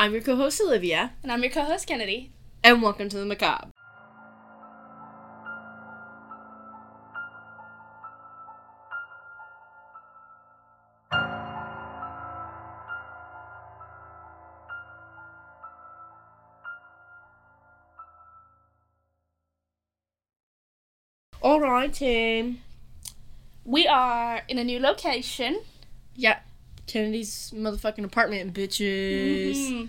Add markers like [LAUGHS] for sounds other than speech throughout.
I'm your co host, Olivia, And I'm your co host, Kennedy. and welcome to the Macabre. Alright, team. Um, we are in a new location. Yeah, Kennedy's motherfucking apartment, bitches. Mhm.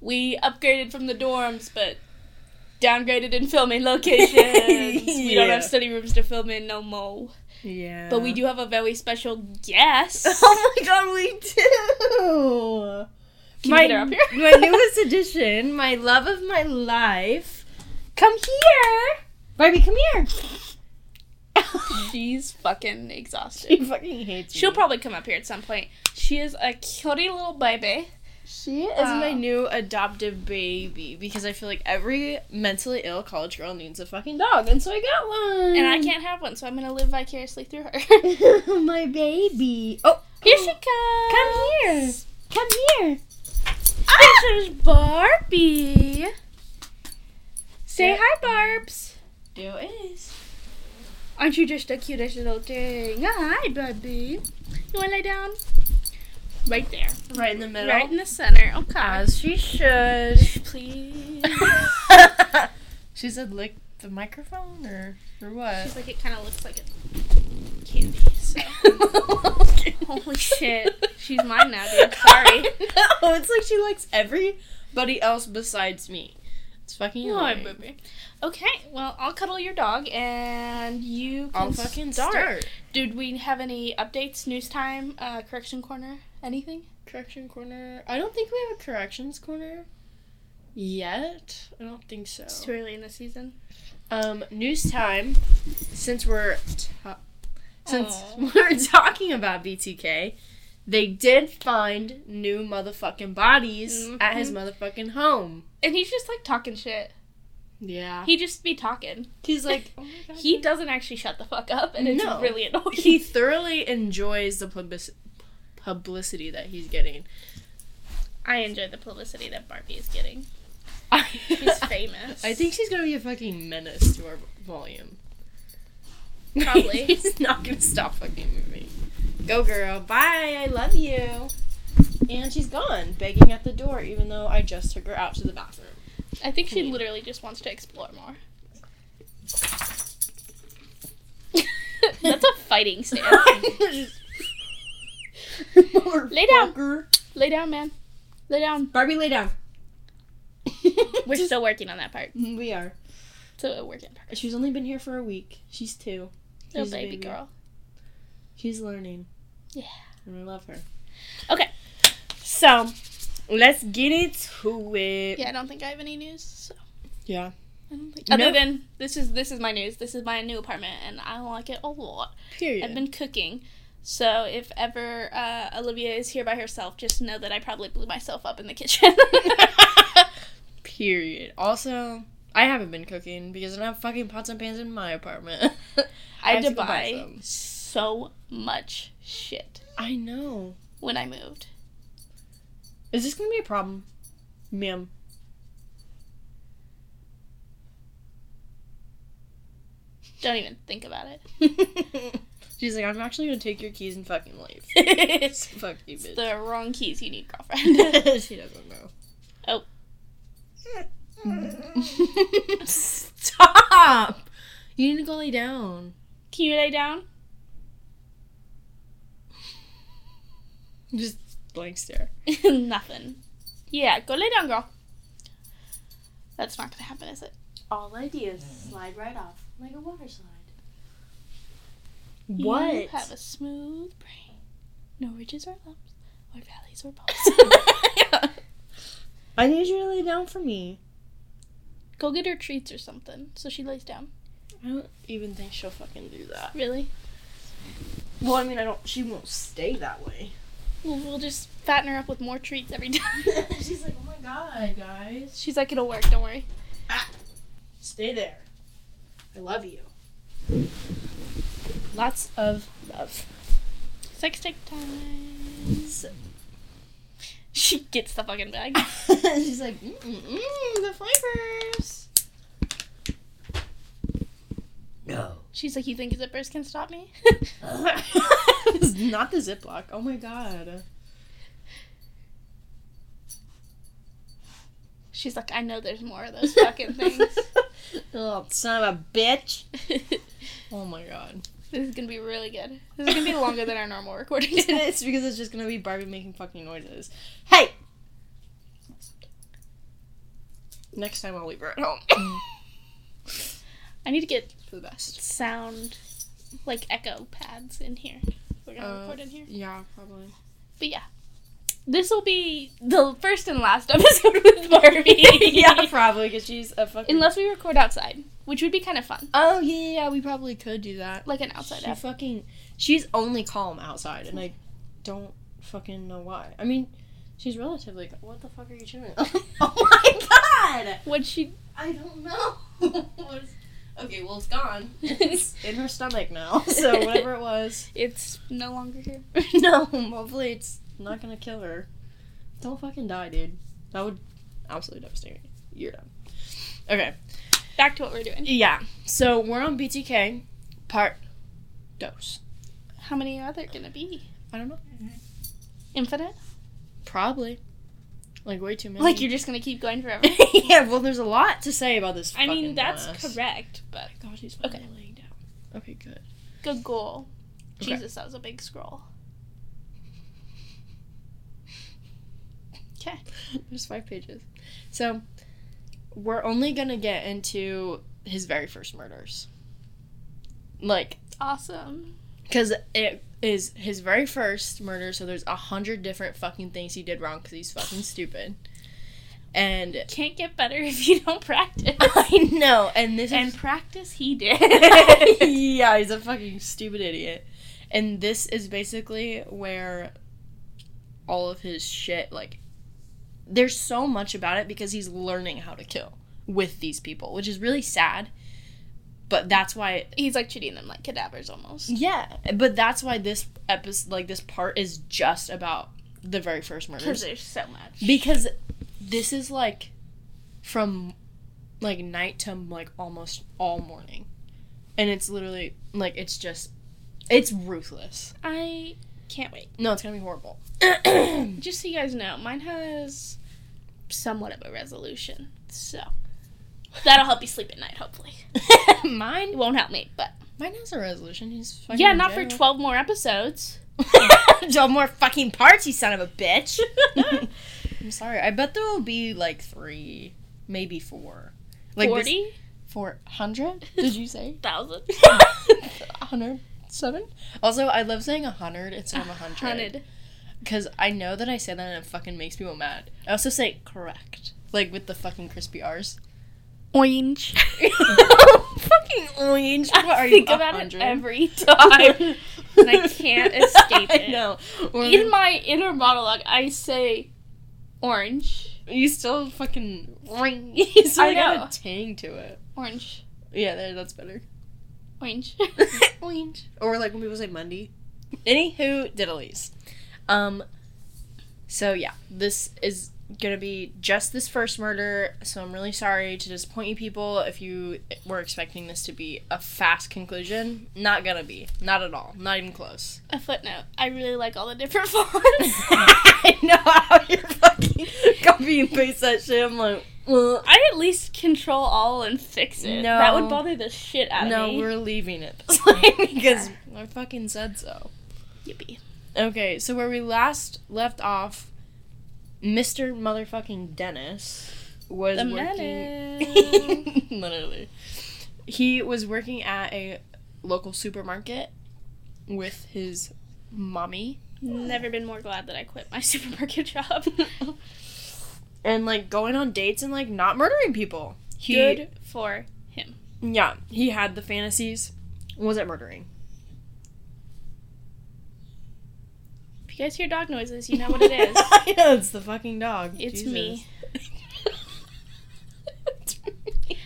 We upgraded from the dorms, but downgraded in filming locations. [LAUGHS] We don't have study rooms to film in no more. Yeah. But we do have a very special guest. [LAUGHS] Oh my god, we do! Can my, up [LAUGHS] here? my newest addition, my love of my life. Come here! Barbie, come here! [LAUGHS] She's fucking exhausted. she fucking hates me. She'll probably come up here at some point. She is a cutie little baby. She is Uh, my new adoptive baby because I feel like every mentally ill college girl needs a fucking dog, and so I got one. And I can't have one, so I'm gonna live vicariously through her. [LAUGHS] my baby. Oh, Here she comes. Come here. Come here. This is Barbie. Say Yeah. hi, Barbs. Do is. Aren't you just the cutest little thing? Hi, Barbie. You wanna lay down? Right there. Right in the middle. Right in the center. Okay. As she should. Please. [LAUGHS] she said lick the microphone or or what? She's like, it kind of looks like a [LAUGHS] candy. So. Holy shit. She's mine now, dude. Sorry. [LAUGHS] no, it's like she likes everybody else besides me. It's fucking Hi, annoying. baby. Okay, well, I'll cuddle your dog and you can I'll fucking start. Did we have any updates, news time, uh, correction corner, anything? Correction corner. I don't think we have a corrections corner yet. I don't think so. It's too early in the season. Um, news time. Since we're ta- since Aw. [LAUGHS] we're talking about BTK, they did find new motherfucking bodies at his Mhm. motherfucking home. And he's just like talking shit. Yeah. He just be talking. He's like, [LAUGHS] oh god. He doesn't actually shut the fuck up, and it's No. really annoying. he thoroughly enjoys the public- publicity that he's getting. I enjoy the publicity that Barbie is getting. [LAUGHS] She's famous. I think she's gonna be a fucking menace to our volume. Probably. [LAUGHS] she's not gonna stop fucking moving. Go girl, bye, I love you. And she's gone, begging at the door, even though I just took her out to the bathroom. I think she literally just wants to explore more. [LAUGHS] That's a fighting [LAUGHS] stance. Lay down. Lay down, man. Lay down. Barbie, lay down. [LAUGHS] We're still working on that part. Mm-hmm, we are. So a work in progress. She's only been here for a week. She's two. Little She's a baby, girl. She's learning. Yeah. And I love her. Okay. So, let's get into it. Yeah, I don't think I have any news. So Yeah. I don't think. No? Other than this is this is my news. This is my new apartment, and I like it a lot. Period. I've been cooking. So if ever uh, Olivia is here by herself, just know that I probably blew myself up in the kitchen. [LAUGHS] Period. Also, I haven't been cooking because I don't have fucking pots and pans in my apartment. [LAUGHS] I had to go buy so much shit I know. when I moved. Is this gonna be a problem, ma'am? Don't even think about it. [LAUGHS] She's like, I'm actually gonna take your keys and fucking leave. [LAUGHS] it's Fuck you, bitch. the wrong keys you need, girlfriend. [LAUGHS] she doesn't know. Oh. Stop! You need to go lay down. Can you lay down? Just blank stare. [LAUGHS] Nothing. Yeah, go lay down, girl. That's not gonna happen, is it? All ideas slide right off like a water slide. You What? have a smooth brain. No ridges or lumps, or valleys or [LAUGHS] bumps. I need you to lay down for me. Go get her treats or something so she lays down. I don't even think she'll fucking do that. Really? Well, I mean, I don't. She won't stay that way. We'll, we'll just fatten her up with more treats every time. [LAUGHS] She's like, oh my god, guys. She's like, it'll work, don't worry. Stay there. I love you. Lots of love. Sex take time. She gets the fucking bag. [LAUGHS] She's like, mm mm mm, the flavors. No. She's like, you think zippers can stop me? it's [LAUGHS] not the ziplock. Oh my god. She's like, I know there's more of those fucking things. [LAUGHS] oh, son of a bitch. [LAUGHS] Oh my god. This is gonna be really good. This is gonna be longer than our normal recording. it is because it's just gonna be Barbie making fucking noises. Hey! Next time I'll leave her at home. I need to get For the best. sound, like echo pads in here. We're gonna Uh, record in here. Yeah, probably. But yeah, this will be the first and last [LAUGHS] episode with Barbie. [LAUGHS] yeah, probably because she's a fucking. Unless we record outside, which would be kind of fun, Oh yeah, yeah, we probably could do that. like an outside She app. fucking. She's only calm outside, and I don't fucking know why. I mean, she's relatively. What the fuck are you doing? [LAUGHS] oh my god! Would she? I don't know. What is- okay, well it's gone. [LAUGHS] It's in her stomach now. [LAUGHS] So whatever it was. It's no longer here. [LAUGHS] no, hopefully it's not gonna kill her. Don't fucking die, dude. That would absolutely devastate me. You're done. Okay. Back to what we're doing. Yeah. So we're on BTK part dose. How many are there gonna be? I don't know. Infinite? Probably. Like way too many. Like you're just gonna keep going forever? [LAUGHS] yeah, well there's a lot to say about this I mean, that's dumbass. correct, but oh God, she's Okay. fucking laying down. Okay, good. good goal. Okay. Jesus, that was a big scroll. Okay. There's five pages. So, we're only gonna get into his very first murders. Like, Awesome. because it is his very first murder, so there's a hundred different fucking things he did wrong because he's fucking stupid. And Can't get better if you don't practice. [LAUGHS] I know, and this and is. practice he did. [LAUGHS] yeah, he's a fucking stupid idiot. And this is basically where all of his shit, like, there's so much about it because he's learning how to kill with these people, which is really sad. But that's why, He's like treating them like cadavers almost. yeah. But that's why this episode, like this part, is just about the very first Because murders there's so much. because this is like from like night to like almost all morning, and it's literally like it's just it's ruthless. I can't wait. No, it's gonna be horrible. [CLEARS THROAT] Just so you guys know, mine has somewhat of a resolution. So that'll help you sleep at night, hopefully. [LAUGHS] It mine, won't help me, but mine has a resolution. He's fucking yeah, not for 12 more episodes. [LAUGHS] Twelve more fucking parts, you son of a bitch. [LAUGHS] I'm sorry. I bet there will be like three, maybe four. Like 40? Four hundred? Did you say? Thousand. Hundred seven? Also, I love saying a hundred instead of a hundred. Hundred. Because I know that I say that and it fucking makes people mad. I also say correct. Like with the fucking crispy R's. Orange. [LAUGHS] fucking orange. What I are think you, about 100? it every [LAUGHS] time. and I can't [LAUGHS] escape I it. know. Or In my inner monologue, I say orange. you still fucking ring. You still I know. got a tang to it. Orange. Yeah, there, that's better. Orange. orange. Or like when people say Monday. Anywho, diddlies. Um. So yeah, this is gonna be just this first murder. So I'm really sorry to disappoint you people if you were expecting this to be a fast conclusion. Not gonna be. Not at all. Not even close. A footnote. I really like all the different [LAUGHS] fonts. [LAUGHS] I know how you're fucking copy and paste that shit. I'm like, well, I at least control all and fix it. No. That would bother the shit out of me. no, we're leaving it [LAUGHS] this way because I fucking said so. Yippee. Okay, so where we last left off, Mr. Motherfucking Dennis was The working. [LAUGHS] Literally, he was working at a local supermarket with his mommy, Never been more glad that I quit my [LAUGHS] supermarket job. [LAUGHS] and like going on dates and like not murdering people. He, Good for him. Yeah, he had the fantasies. Wasn't murdering. If you guys hear dog noises, you know what it is. [LAUGHS] I know it's the fucking dog. It's Jesus. me. It's [LAUGHS] me.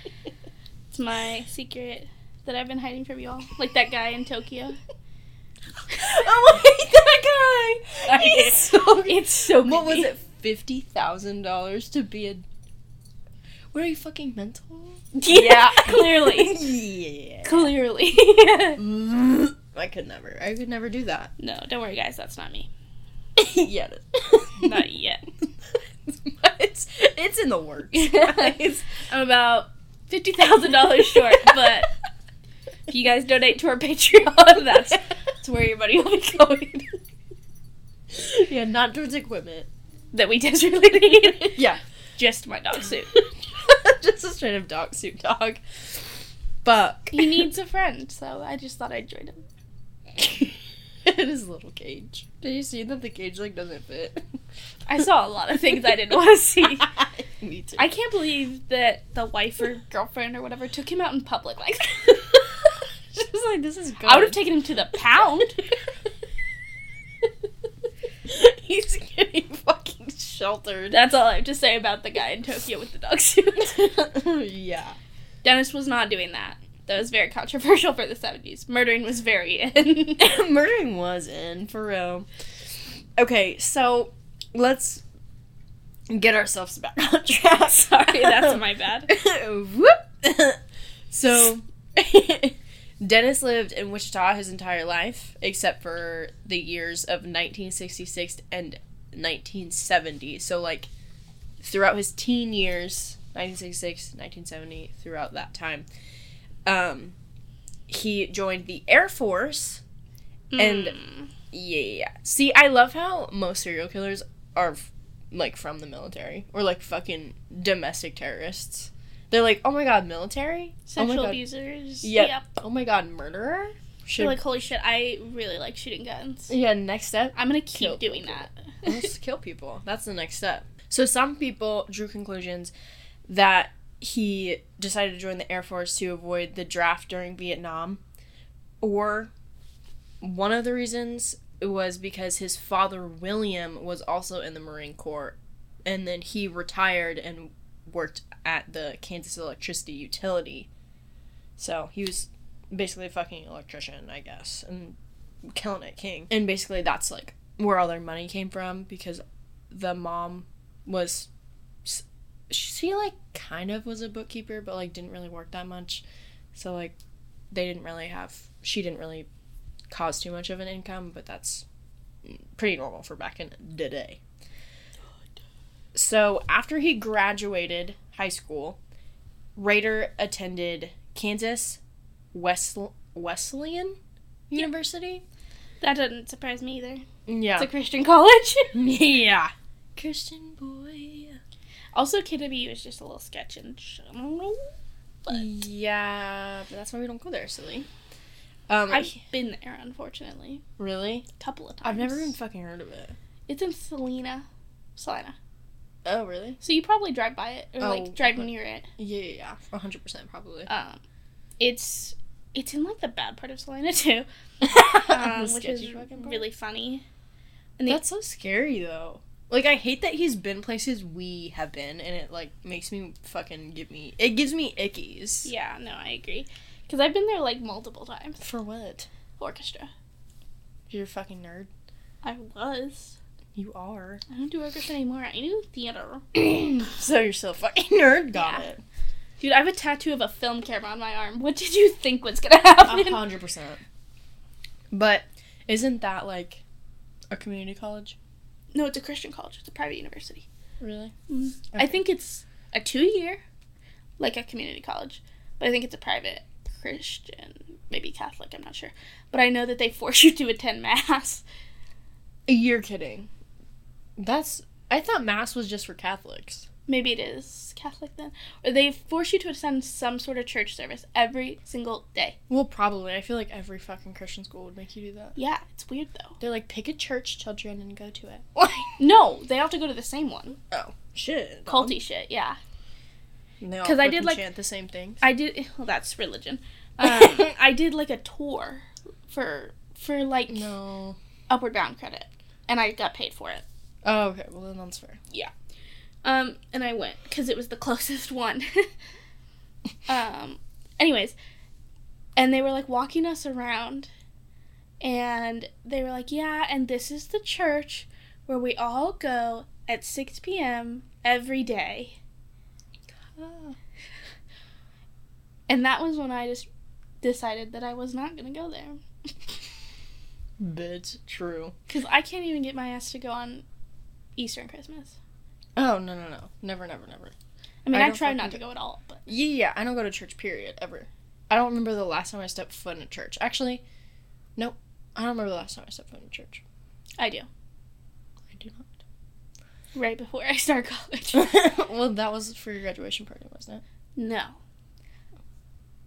It's my secret that I've been hiding from you all. Like that guy in Tokyo. [LAUGHS] Oh my that guy! He's so It's so What was it? fifty thousand dollars to be a. Are you fucking mental? Yeah, clearly. yeah. Clearly. I could never. I could never do that. no, don't worry, guys. That's not me. [LAUGHS] yeah. it- [LAUGHS] Not yet. [LAUGHS] it's it's in the works. guys. I'm about fifty thousand dollars short, but if you guys donate to our Patreon, that's that's where your money will be going. yeah, not towards equipment. that we desperately need. Yeah. Just my dog suit. Just a straight up dog suit dog. Fuck. He needs a friend, so I just thought I'd join him. [LAUGHS] in his little cage. Did you see that the cage like doesn't fit? [LAUGHS] I saw a lot of things I didn't want to see. [LAUGHS] Me too. I can't believe that the wife or girlfriend or whatever took him out in public like Just like this is good. I would have taken him to the pound. He's getting fucking sheltered. That's all I have to say about the guy in Tokyo with the dog suit. yeah. Dennis was not doing that. That was very controversial for the 70s. Murdering was very in. [LAUGHS] Murdering was in, for real. Okay, so let's get ourselves back on track. [LAUGHS] Sorry, that's my bad. [LAUGHS] Whoop. so, Dennis lived in Wichita his entire life, except for the years of 1966 and 1970. So, like, throughout his teen years, 1966, 1970, throughout that time, um, he joined the Air Force. And- Mm. Yeah. See, I love how most serial killers are f- like from the military or like fucking domestic terrorists. They're like, oh my god, military? sexual oh god. abusers. Yep. Yep. Oh my god, murderer? Should You're like, holy shit, I really like shooting guns. yeah. Next step, I'm gonna keep doing people. that. let's kill people. That's the next step. So some people drew conclusions that he decided to join the Air Force to avoid the draft during Vietnam, or one of the reasons was because his father William was also in the Marine Corps, and then he retired and worked at the Kansas Electricity Utility. So he was basically a fucking electrician, I guess, and killing it king. And basically that's like where all their money came from because the mom was she like kind of was a bookkeeper but like didn't really work that much. So like they didn't really have she didn't really cause too much of an income but that's pretty normal for back in the day. So after he graduated high school Rader attended Kansas West Wesleyan University? That doesn't surprise me either. yeah. It's a Christian college. [LAUGHS] yeah. Christian boy also, KW is just a little sketch in general. But yeah, but that's why we don't go there, silly. Um, I've been there, unfortunately, really? a couple of times. I've never even fucking heard of it. It's in Salina, Salina. Oh, really? So you probably drive by it or Oh, like drive but- near it. Yeah, yeah, yeah. hundred percent probably. Um, it's it's in like the bad part of Salina too, [LAUGHS] um, which is really funny. And That's so scary though. Like I hate that he's been places we have been, and it like makes me fucking give me. It gives me ickies. yeah, no, I agree. Because I've been there like multiple times. For what? Orchestra. You're a fucking nerd. I was. You are. I don't do orchestra anymore. I do theater. [COUGHS] so you're still a fucking nerd. Got Yeah. it. Dude, I have a tattoo of a film camera on my arm. What did you think was gonna A happen? hundred percent. But isn't that like a community college? No, it's a Christian college. It's a private university. Really? Mm-hmm. I Okay. think it's a two year, like a community college, but I think it's a private Christian, maybe Catholic. I'm not sure, but I know that they [LAUGHS] force you to attend mass. You're kidding. That's. I thought mass was just for Catholics. Maybe it is Catholic then, or they force you to attend some sort of church service every single day. Well, probably. I feel like every fucking Christian school would make you do that. Yeah, it's weird though. They're like, pick a church, children, and go to it. [LAUGHS] Why? No, they have to go to the same one. oh, shit. Culty shit. Yeah, No. Because I did, like- chant the same things. I did. [LAUGHS] Well, that's religion. [LAUGHS] Um, I did like a tour for for like no. Upward Bound credit, and I got paid for it. Oh, okay. Well, then that's fair. Um, and I went because it was the [LAUGHS] closest one. [LAUGHS] um, anyways, and they were like walking us around, and they were like, "Yeah, and this is the church where we all go at 6 p.m. every day. [SIGHS] And that was when I just decided that I was not going to go there. Bitch, true. [LAUGHS] Because I can't even get my ass to go on Easter and Christmas. Oh no no no, never never never. I mean, I I, try not to go- at all, but Yeah, yeah, I don't go to church. Period. Ever. I don't remember the last time I stepped foot in a church. Actually, nope. I don't remember the last time I stepped foot in a church. I do. I do not. Right before I start college. [LAUGHS] well, that was for your graduation party, wasn't it? no.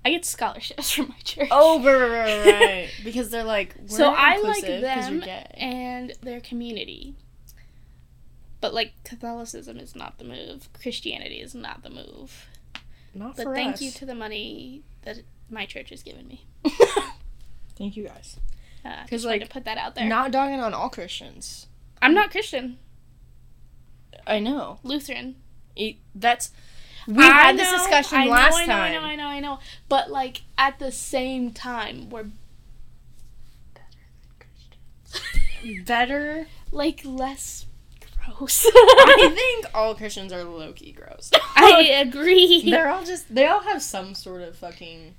I get scholarships from my church. Oh, right, right, right, right. [LAUGHS] because they're like, we're so I like inclusive 'cause you're them and their community. But like Catholicism is not the move. Christianity is not the move. Not for us. But for thank us. you to the money that my church has given me. [LAUGHS] thank you guys. Uh, 'Cause, just wanted like, to put that out there. Not dogging on all Christians. I'm not Christian. I know. Lutheran. E- That's we I had this discussion I know, last I know, time. I know, I know, I know. But like at the same time, we're better than Christians. [LAUGHS] Better. like less gross. I [LAUGHS] think all Christians are low key gross. I [LAUGHS] agree. They're all just they all have some sort of fucking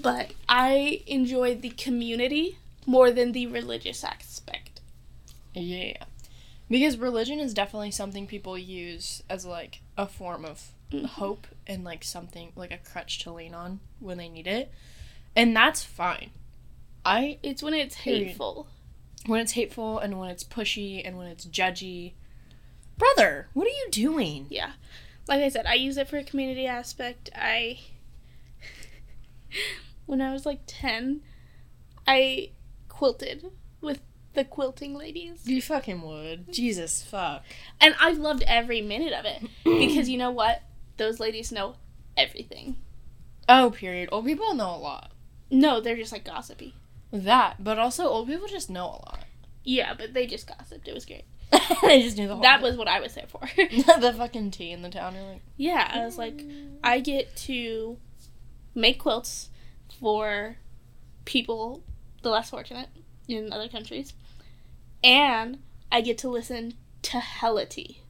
But I enjoy the community more than the religious aspect. yeah. Because religion is definitely something people use as like a form of Mhm. hope and like something like a crutch to lean on when they need it. And that's fine. I It's when it's hateful. when it's hateful and when it's pushy and when it's judgy. Brother, what are you doing? Yeah. Like I said, I use it for a community aspect. I [LAUGHS] when I was like 10, I quilted with the quilting ladies. You fucking would. Jesus fuck. And I loved every minute of it because you know what? Those ladies know everything. Oh, period. Old people know a lot. No, they're just like gossipy. That, but also old people just know a lot. Yeah, but they just gossiped. It was great. [LAUGHS] they just knew the whole That was what I was there for. [LAUGHS] [LAUGHS] the fucking tea in the town. You're like, yeah, I was like, I get to make quilts for people, the less fortunate in other countries, and I get to listen to hella tea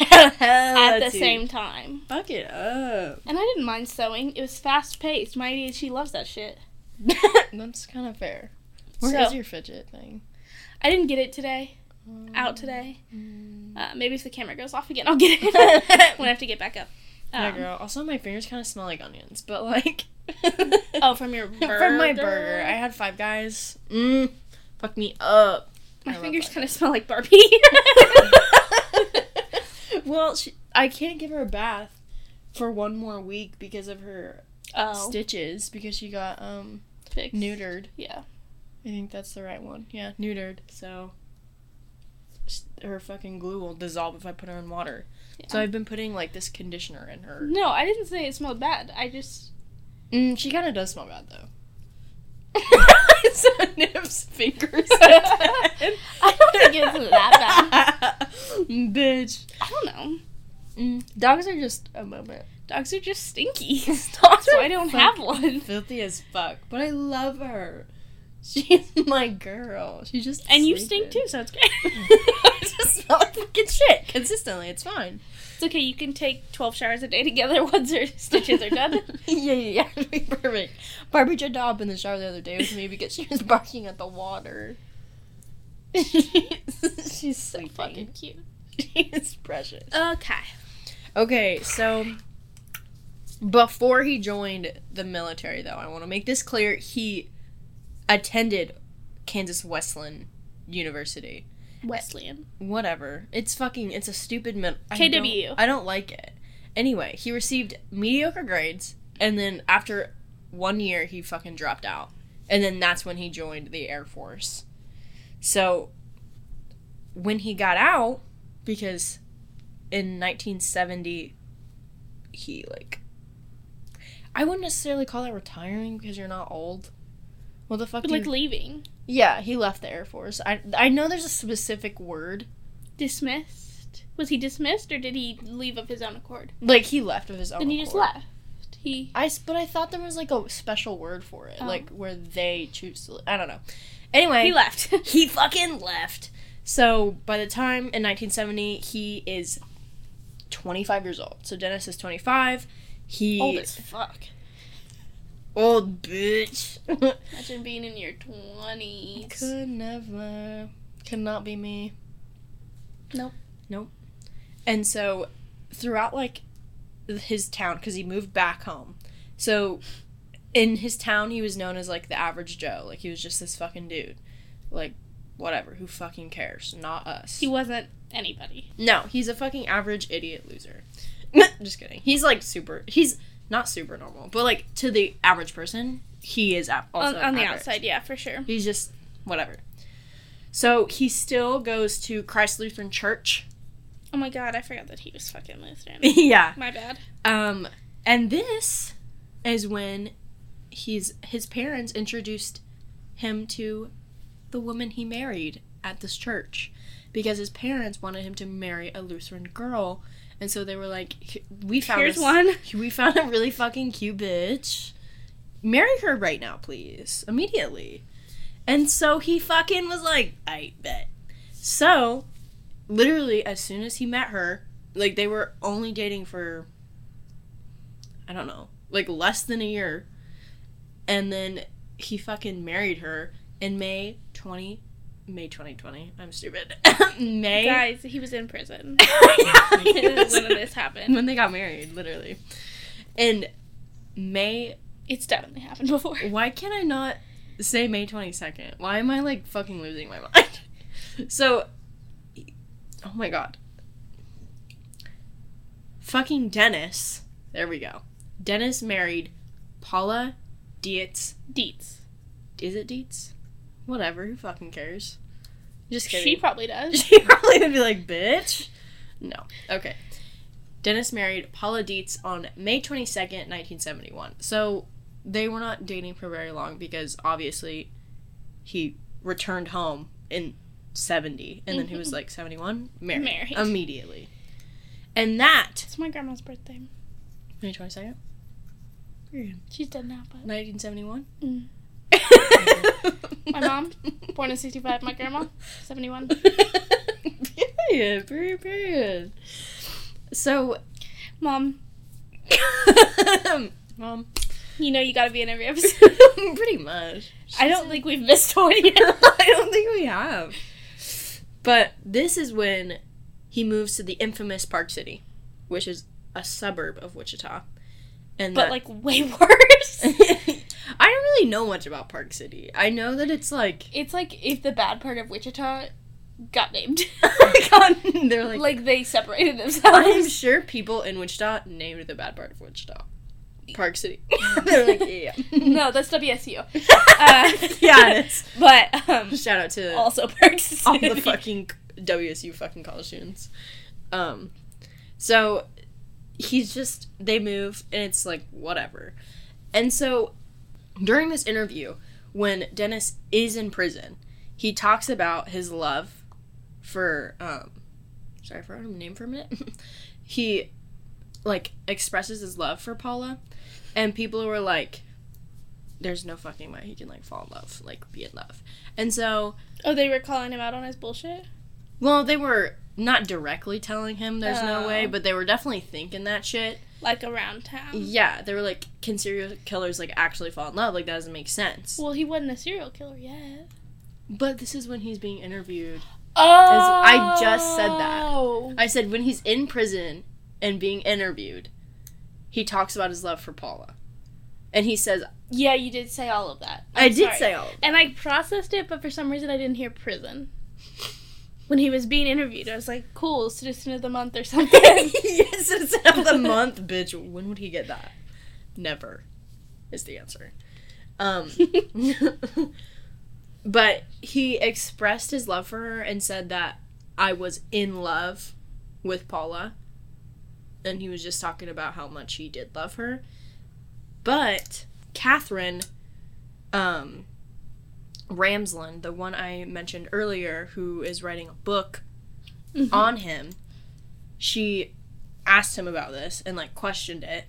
at the same time. Fuck it up. And I didn't mind sewing. It was fast paced. My ADHD loves that shit. That's kind of fair. Where is So- your fidget thing? I didn't get it today. Out today. Uh, maybe if the camera goes off again, I'll get it [LAUGHS] when I have to get back up. yeah, Um, girl. Also, my fingers kind of smell like onions, but like. [LAUGHS] Oh, from your burger. [LAUGHS] From my burger, I had Five Guys. Mmm, fuck me up. My I fingers kind of smell like Barbie. well, she, I can't give her a bath for one more week because of her oh, stitches because she got um fixed. neutered. Yeah. I think that's the right one. Yeah, neutered. So her fucking glue will dissolve if I put her in water. So I've been putting like this conditioner in her. No, I didn't say it smelled bad. I just Mm, she kind of does smell bad though. [LAUGHS] so Nib's fingers. [LAUGHS] [LAUGHS] I don't think it's that bad. Bitch. I don't know. Mm, dogs are just a moment. Dogs are just stinky. Dogs so I don't have one. Filthy as fuck, but I love her. She's [LAUGHS] my girl. She just And you stink too, so it's great. [LAUGHS] I just smell like fucking shit consistently. It's fine. It's okay. You can take twelve showers a day together [LAUGHS] once your stitches are done. yeah, yeah, yeah. Be perfect. Barbie jumped up in the shower the other day with me because she was barking at the water. She's so sleeping. fucking cute. She's precious. Okay. Okay, so before he joined the military, though, I want to make this clear. He attended Kansas Wesleyan University. Wesleyan. Whatever. It's fucking. It's a stupid. I KWU. don't- I don't like it. Anyway, he received mediocre grades, and then after one year, he fucking dropped out, and then that's when he joined the Air Force. So when he got out, because in 1970, he like. I wouldn't necessarily call that retiring because you're not old. What the fuck? But like you- leaving. yeah, he left the Air Force. I I know there's a specific word. Dismissed. Was he dismissed or did he leave of his own accord? Like he left of his own. then he just left. He I but I thought there was like a special word for it, Oh. like where they choose to. I don't know. Anyway, he left. [LAUGHS] he fucking left. So by the time in 1970, he is 25 years old. So Dennis is 25. He Old as fuck. Old bitch. [LAUGHS] Imagine being in your twenties. Could never. Could not be me. Nope. Nope. And so throughout like his town, because he moved back home. So in his town, he was known as like the average Joe. Like he was just this fucking dude. Like whatever. Who fucking cares? Not us. He wasn't anybody. No, he's a fucking average idiot loser. [LAUGHS] Just kidding. He's like super. He's not super normal, but like to the average person, he is also on on the average. outside, yeah, for sure. He's just whatever. So he still goes to Christ Lutheran Church. Oh my god, I forgot that he was fucking Lutheran. [LAUGHS] yeah. My bad. Um, and this is when he's his parents introduced him to the woman he married at this church because his parents wanted him to marry a Lutheran girl, and so they were like, "We found Here's this- one." [LAUGHS] We found a really fucking cute bitch. Marry her right now, please, immediately." And so he fucking was like, "I bet." So, literally, as soon as he met her, like they were only dating for I don't know, like less than a year. And then he fucking married her in May 20 May 2020. I'm stupid. [LAUGHS] May Guys, he was in prison [LAUGHS] Yeah, he [LAUGHS] when was- this happened. when they got married, literally. And May It's definitely happened before. why can't I not say May 22nd? Why am I like fucking losing my mind? so, oh my god. Fucking Dennis. There we go. Dennis married Paula Dietz. Dietz. Is it Dietz? Whatever. Who fucking cares? Just kidding. She probably does. [LAUGHS] She probably would be like, bitch. No. Okay. Dennis married Paula Dietz on May 22nd, 1971. So they were not dating for very long because obviously he returned home in 70 and then he was like 71 married, Married. immediately. And that It's my grandma's birthday. May 22nd, She's dead now, but 1971. Mm. [LAUGHS] my mom, born in '65. My grandma, '71. period, period, period. So, Mom, [LAUGHS] mom, you know you gotta be in every episode. [LAUGHS] pretty much. I don't think we've missed one yet. I don't think we have. But this is when he moves to the infamous Park City, which is a suburb of Wichita. And but like way worse. I don't really know much about Park City. I know that it's like it's like if the bad part of Wichita got named. [LAUGHS] God, they're like, like they separated themselves. I'm [LAUGHS] sure people in Wichita named the bad part of Wichita. Park City. [LAUGHS] they're like, yeah. no, that's WSU. Uh, yeah, it is. But um, Shout out to also Park City. all the fucking WSU fucking college students. Um, so he's just they move and it's like whatever, and so during this interview, when Dennis is in prison, he talks about his love for um, sorry, I forgot her name for a minute. [LAUGHS] he like expresses his love for Paula, and people were like. There's no fucking way he can like fall in love, like be in love. And so Oh, they were calling him out on his bullshit. well, they were not directly telling him there's no way, Oh. but they were definitely thinking that shit. Like around town. Yeah, they were like, can serial killers like actually fall in love? Like that doesn't make sense. Well, he wasn't a serial killer yet. But this is when he's being interviewed. Oh, I just said that. Oh! I said when he's in prison and being interviewed, he talks about his love for Paula, and he says, Yeah, you did say all of that. "I I'm did sorry. say all." Of that. And I processed it, but for some reason I didn't hear prison. When he was being interviewed, I was like, cool, citizen of the month or something. [LAUGHS] yes, citizen of the month, bitch. When would he get that? Never, is the answer. Um, [LAUGHS] but he expressed his love for her and said that I was in love with Paula, and he was just talking about how much he did love her. But Katherine, um, Ramsland, the one I mentioned earlier, who is writing a book Mhm. on him, she asked him about this and like questioned it.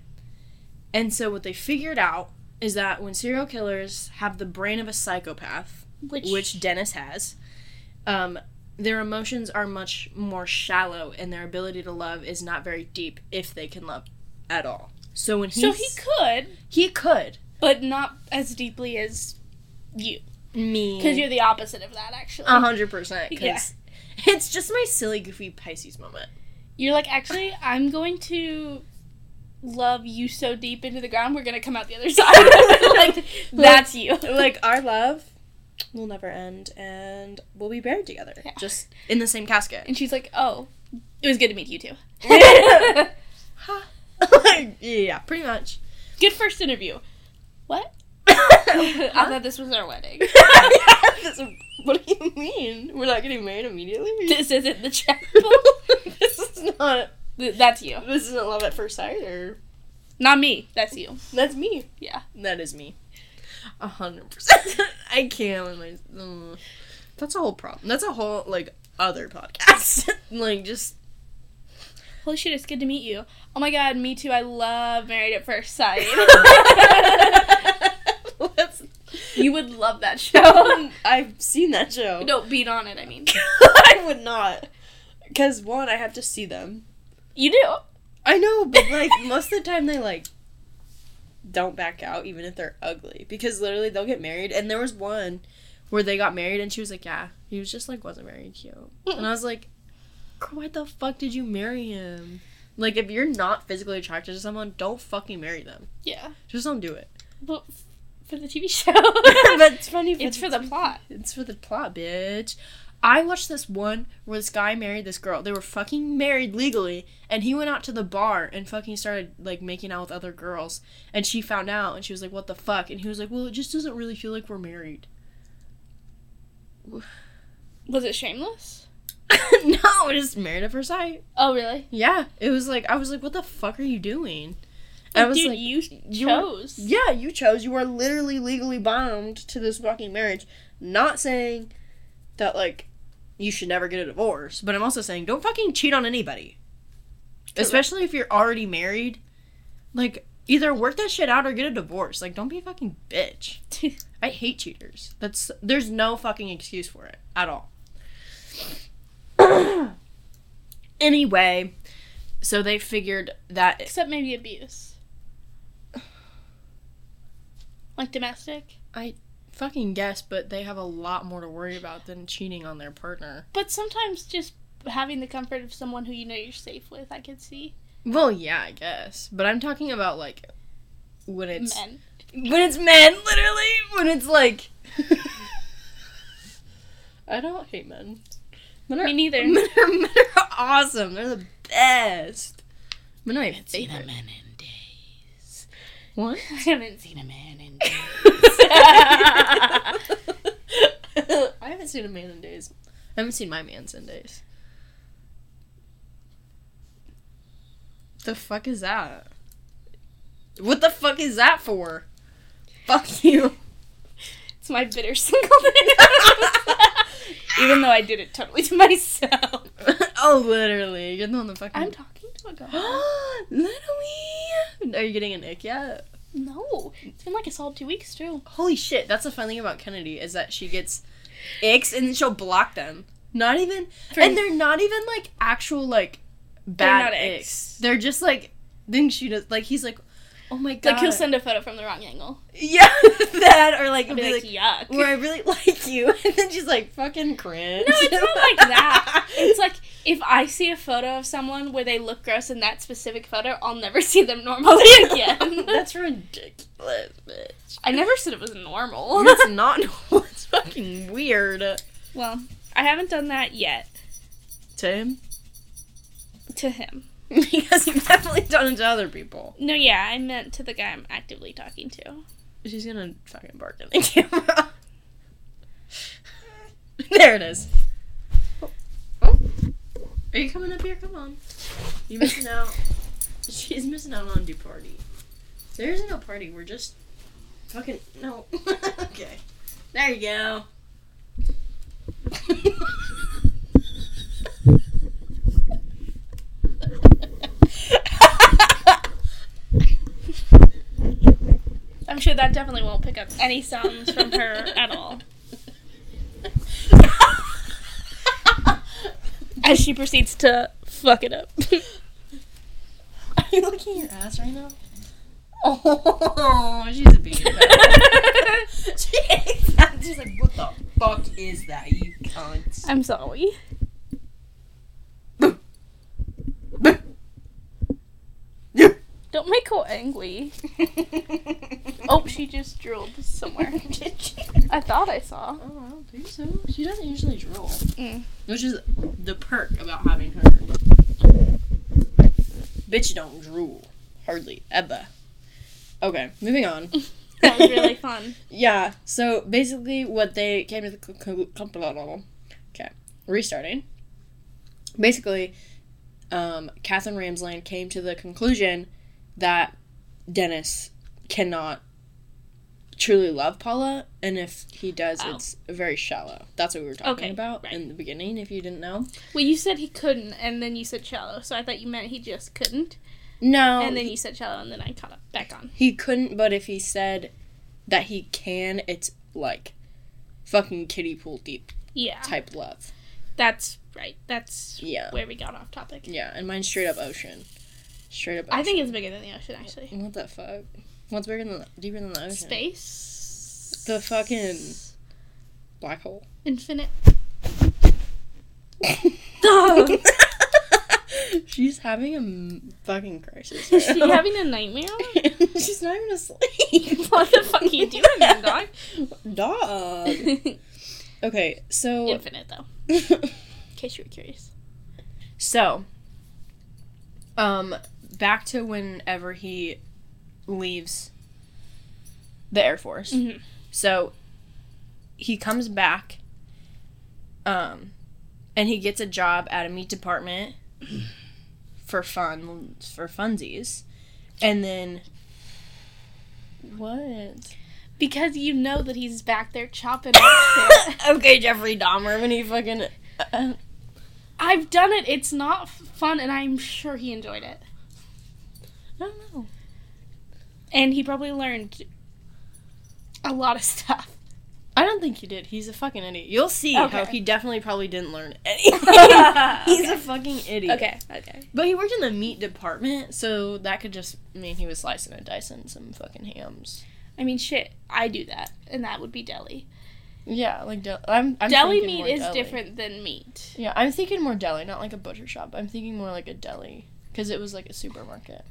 And so what they figured out is that when serial killers have the brain of a psychopath, which, which Dennis has, um, their emotions are much more shallow and their ability to love is not very deep if they can love at all. So when he So he could, he could but not as deeply as you, me because you're the opposite of that. Actually, a hundred percent [LAUGHS] Yeah. because it's just my silly goofy Pisces moment. you're like, actually, I'm going to love you so deep into the ground, we're gonna come out the other [LAUGHS] side. [LAUGHS] like that's you. like our love will never end and we'll be buried together Yeah. just in the same casket. And she's like, oh, it was good to meet you too. yeah, pretty much. Good first interview. What? [LAUGHS] I thought this was our wedding. [LAUGHS] This- what do you mean? We're not getting married immediately? this isn't the chapel. [LAUGHS] this is not. Th- That's you. This isn't love at first sight, or Not me. That's you. that's me. Yeah. That is me. A hundred percent. I can't with my. mm. That's a whole problem. That's a whole like other podcast. like just. Holy shit, it's good to meet you. Oh my god, me too. I love Married at First Sight. You would love that [LAUGHS] show. I've seen that show. Don't beat on it, I mean. [LAUGHS] I would not. Because one, I have to see them. You do. I know, but like most of the time they like don't back out even if they're ugly. Because literally they'll get married and there was one where they got married and she was like, Yeah, he was just like wasn't very cute. And I was like, Girl, why the fuck did you marry him? Like if you're not physically attracted to someone, don't fucking marry them. Yeah. Just don't do it. But for the TV show. [LAUGHS] but it's funny It's for the plot. It's for the plot, bitch. I watched this one where this guy married this girl. They were fucking married legally, and he went out to the bar and fucking started like making out with other girls. And she found out, and she was like, "What the fuck?" And he was like, "Well, it just doesn't really feel like we're married." [SIGHS] Was it shameless? [LAUGHS] no, it is married at first sight. Oh, really? Yeah, it was like I was like, "What the fuck are you doing?" I was Dude, like, you you were- chose. Yeah, you chose. You are literally legally bound to this fucking marriage. Not saying that like you should never get a divorce, but I'm also saying don't fucking cheat on anybody. Especially if you're already married. Like either work that shit out or get a divorce. Like don't be a fucking bitch. [LAUGHS] I hate cheaters. That's there's no fucking excuse for it at all. [COUGHS] anyway, so they figured that Except maybe abuse. Like domestic. I fucking guess, but they have a lot more to worry about than cheating on their partner. But sometimes just having the comfort of someone who you know you're safe with, I could see. Well, yeah, I guess, but I'm talking about like when it's Men. when it's men, literally when it's like. [LAUGHS] I don't hate men. Men are, Me neither. [LAUGHS] Men are, men are awesome. They're the best. Men are my favorite. man in. What? [LAUGHS] I haven't seen a man in [LAUGHS] days. [LAUGHS] I haven't seen a man in days. I haven't seen my man's in days. The fuck is that? What the fuck is that for? Fuck you. It's my bitter single Even though I did it totally to myself. oh, literally. You're the fucking. I'm talking to a girl. [GASPS] literally. Are you getting an ick yet? No. It's been like a solid two weeks too. Holy shit! That's the fun thing about Kennedy is that she gets icks and then she'll block them. Not even, For- and they're not even like actual like bad not icks. icks. They're just like things she does. Like he's like, oh my god. Like he'll send a photo from the wrong angle. yeah, [LAUGHS] that or like I'll be like, like, yuck. where I really [LAUGHS] like you, and then she's like fucking cringe. No, it's not like that. [LAUGHS] It's like if I see a photo of someone where they look gross in that specific photo, I'll never [LAUGHS] see them normally [LAUGHS] again. [LAUGHS] That's ridiculous, bitch. I never said it was normal. That's not normal. It's fucking weird. well, I haven't done that yet To him, to him. because you've definitely done it to other people. No, yeah, I meant to the guy I'm actively talking to. She's gonna fucking bark in the camera. there it is. Are you coming up here? Come on. You missing out. [LAUGHS] She's missing out on do party. There isn't no party. We're just fucking no. [LAUGHS] okay. There you go. I'm sure that definitely won't pick up any sounds from her at all. [LAUGHS] as she proceeds to fuck it up. [LAUGHS] Are you looking at your ass right now? Oh, she's a baby. she hates that. She's like, what the fuck is that, you cunt? I'm sorry. Don't make her angry. [LAUGHS] Oh, she just drooled somewhere. [LAUGHS] Did she? I thought I saw. Oh, I don't think so. She doesn't usually drool. Mm. Which is the perk about having her. Bitch don't drool. Hardly ever. Okay, moving on. [LAUGHS] That was really fun. Yeah, so basically what they came to the con- con- Okay, restarting. Basically, um, Katherine Ramsland came to the conclusion that Dennis cannot truly love Paula, and if he does, Oh. it's very shallow. That's what we were talking Okay, about right. in the beginning, if you didn't know. Well, you said he couldn't, and then you said shallow, so I thought you meant he just couldn't. No, And then you said shallow, and then I caught up back on. he couldn't, but if he said that he can, it's like fucking kiddie pool deep Yeah, type love. that's right. That's Yeah. where we got off topic. Yeah, and mine's straight up ocean. Straight up. Ocean. I think it's bigger than the ocean, actually. What the fuck? What's bigger than the, deeper than the ocean? Space. The fucking black hole. infinite. [LAUGHS] Dog [LAUGHS] She's having a m- fucking crisis. Is she now. having a nightmare? [LAUGHS] She's not even asleep. what the fuck are you doing, then, dog? Dog. Okay, so infinite, though. In case you were curious. so um back to whenever he leaves the Air Force. Mhm. So he comes back um and he gets a job at a meat department [CLEARS THROAT] for fun for funsies. And then what? Because you know that he's back there chopping up [LAUGHS] okay, Jeffrey Dahmer when he fucking uh, I've done it. It's not fun, and I'm sure he enjoyed it. I don't know. And he probably learned a lot of stuff. I don't think he did. He's a fucking idiot. You'll see how Okay. he definitely probably didn't learn [LAUGHS] anything. He's a fucking idiot. Okay, okay. But he worked in the meat department, so that could just mean he was slicing and dicing some fucking hams. I mean, shit, I do that, and that would be deli. Yeah, like del- I'm, I'm deli meat is deli. different than meat. Yeah, I'm thinking more deli, not like a butcher shop. I'm thinking more like a deli because it was like a supermarket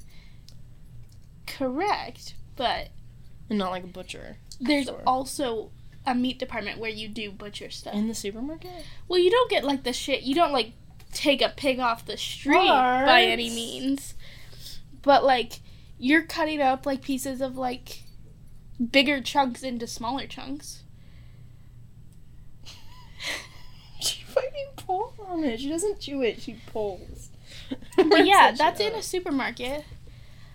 Correct, but and not like a butcher there's also a meat department where you do butcher stuff. in the supermarket. Well, you don't get like the shit. You don't like take a pig off the street by any means. But like you're cutting up like pieces of like bigger chunks into smaller chunks. [LAUGHS] She fucking pulls on it. She doesn't chew it. She pulls. But [LAUGHS] yeah, that's in a supermarket.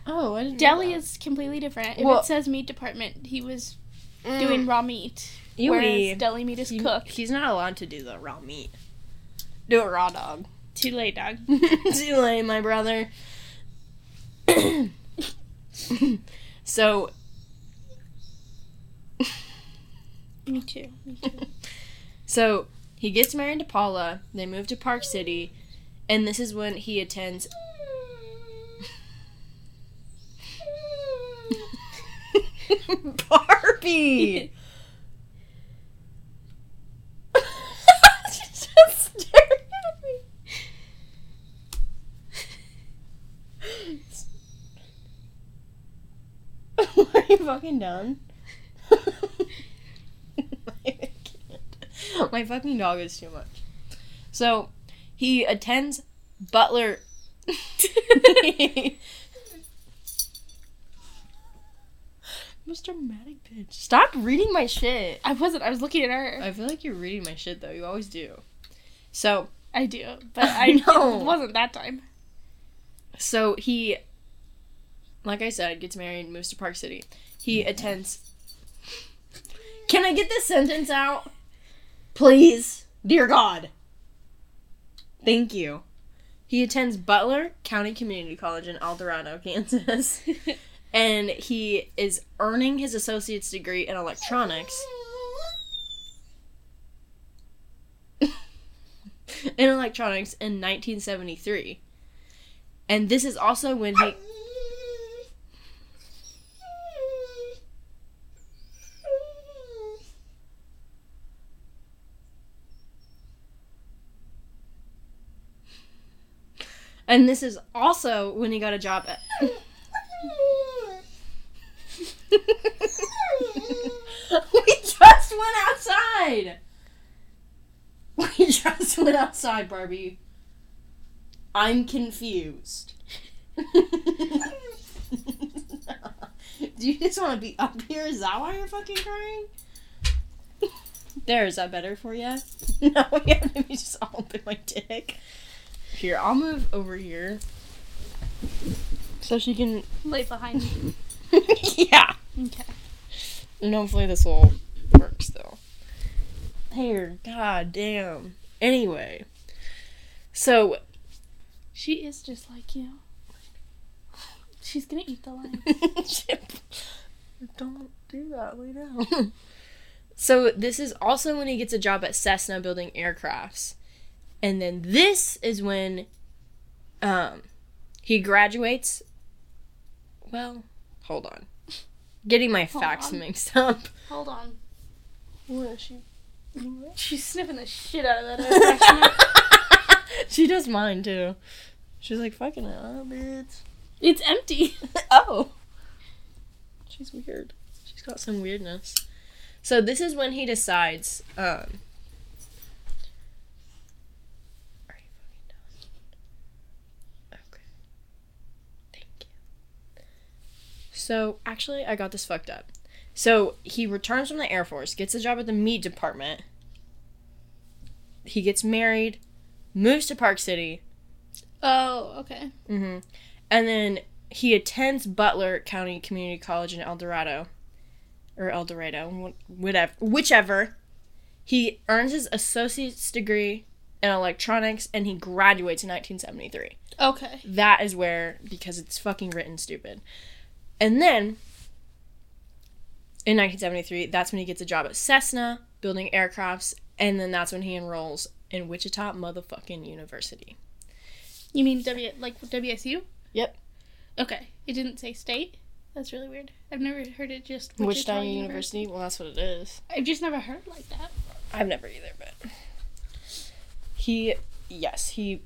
Oh, I didn't. know Deli that. is completely different. If Well- it says meat department, he was Mm. doing raw meat. Ewy. Whereas deli meat is He- cooked. He's not allowed to do the raw meat. Do it raw dog. Too late, dog. [LAUGHS] Too late, my brother. [COUGHS] so Me too. Me too. [LAUGHS] so he gets married to Paula. They move to Park City, and this is when he attends. [LAUGHS] Barbie. She's just staring at me. Are you fucking done? [LAUGHS] My fucking dog is too much. So, he attends Butler. [LAUGHS] Most dramatic bitch. Stop reading my shit. I wasn't. I was looking at her. I feel like you're reading my shit though. You always do. So, I do, but [LAUGHS] I know it wasn't that time. so he, like I said, gets married, moves to Park City. He attends. Can I get this sentence out, please, dear God? Thank you. He attends Butler County Community College in El Dorado, [LAUGHS] Kansas, [LAUGHS] and he is earning his associate's degree in electronics. [LAUGHS] in electronics in 1973. And this is also when he And this is also when he got a job at [LAUGHS] [LAUGHS] We just went outside. We just went outside, Barbie. I'm confused. [LAUGHS] Do you just want to be up here? Is that why you're fucking crying? There, is that better for you? [LAUGHS] No, yeah, let me just open my dick. Here, I'll move over here. So she can. Lay behind me. yeah. Okay. And hopefully this will work still. Here, god damn. Anyway. So, She is just like you. She's gonna eat the [LAUGHS] line. Don't do that, lay [LAUGHS] down. so this is also when he gets a job at Cessna building aircrafts. And then this is when um he graduates. Well, hold on. Getting my Hold facts on. mixed up. Hold on. What is she? She's sniffing the shit out of that air [LAUGHS] she does mine too. She's like, fucking hell, bitch. It's empty. [LAUGHS] oh. She's weird. She's got some weirdness. So this is when he decides, um Are you fucking done? Okay. Thank you. So actually I got this fucked up. So he returns from the Air Force, gets a job at the meat department. He gets married, moves to Park City, Oh, okay. hmm And then he attends Butler County Community College in El Dorado, or El Dorado, whatever, whichever. He earns his associate's degree in electronics, and he graduates in 1973. Okay. That is where, because it's fucking written stupid. And then, in 1973, that's when he gets a job at Cessna, building aircrafts, and then that's when he enrolls in Wichita motherfucking University. You mean W like WSU? Yep. Okay. It didn't say state. That's really weird. I've never heard it just Wichita University? Well, that's what it is. I've just never heard it like that. I've never either, but he, yes, he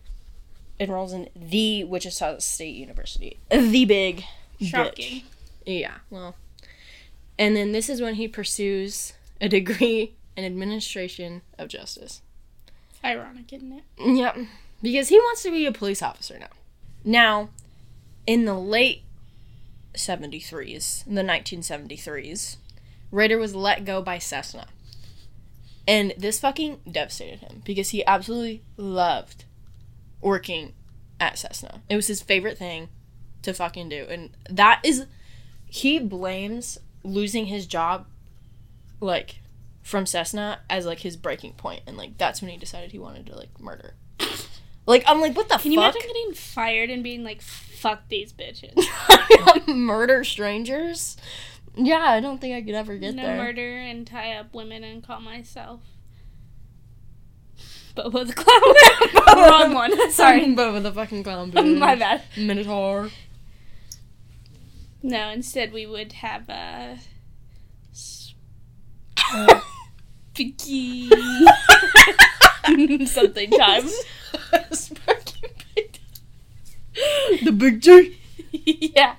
enrolls in the Wichita State University, the big Shocking. bitch. Yeah, well, and then this is when he pursues a degree in administration of justice. Ironic, isn't it? Yep, because he wants to be a police officer now. Now, in the late 73s, in the 1973s, Rader was let go by Cessna. And this fucking devastated him because he absolutely loved working at Cessna. It was his favorite thing to fucking do. And that is he blames losing his job like from Cessna as like his breaking point and like that's when he decided he wanted to like murder. [LAUGHS] Like I'm like what the fuck Can you imagine getting fired and being like, fuck these bitches? [LAUGHS] [LAUGHS] murder strangers? Yeah, I don't think I could ever get no there. murder and tie up women and call myself Bobo the Clown. Wrong one. Sorry. Boba the fucking clown. bitch. My bad. Minotaur. No, instead we would have uh Spooky [LAUGHS] something time. [LAUGHS] Sparky Big The big G. yeah.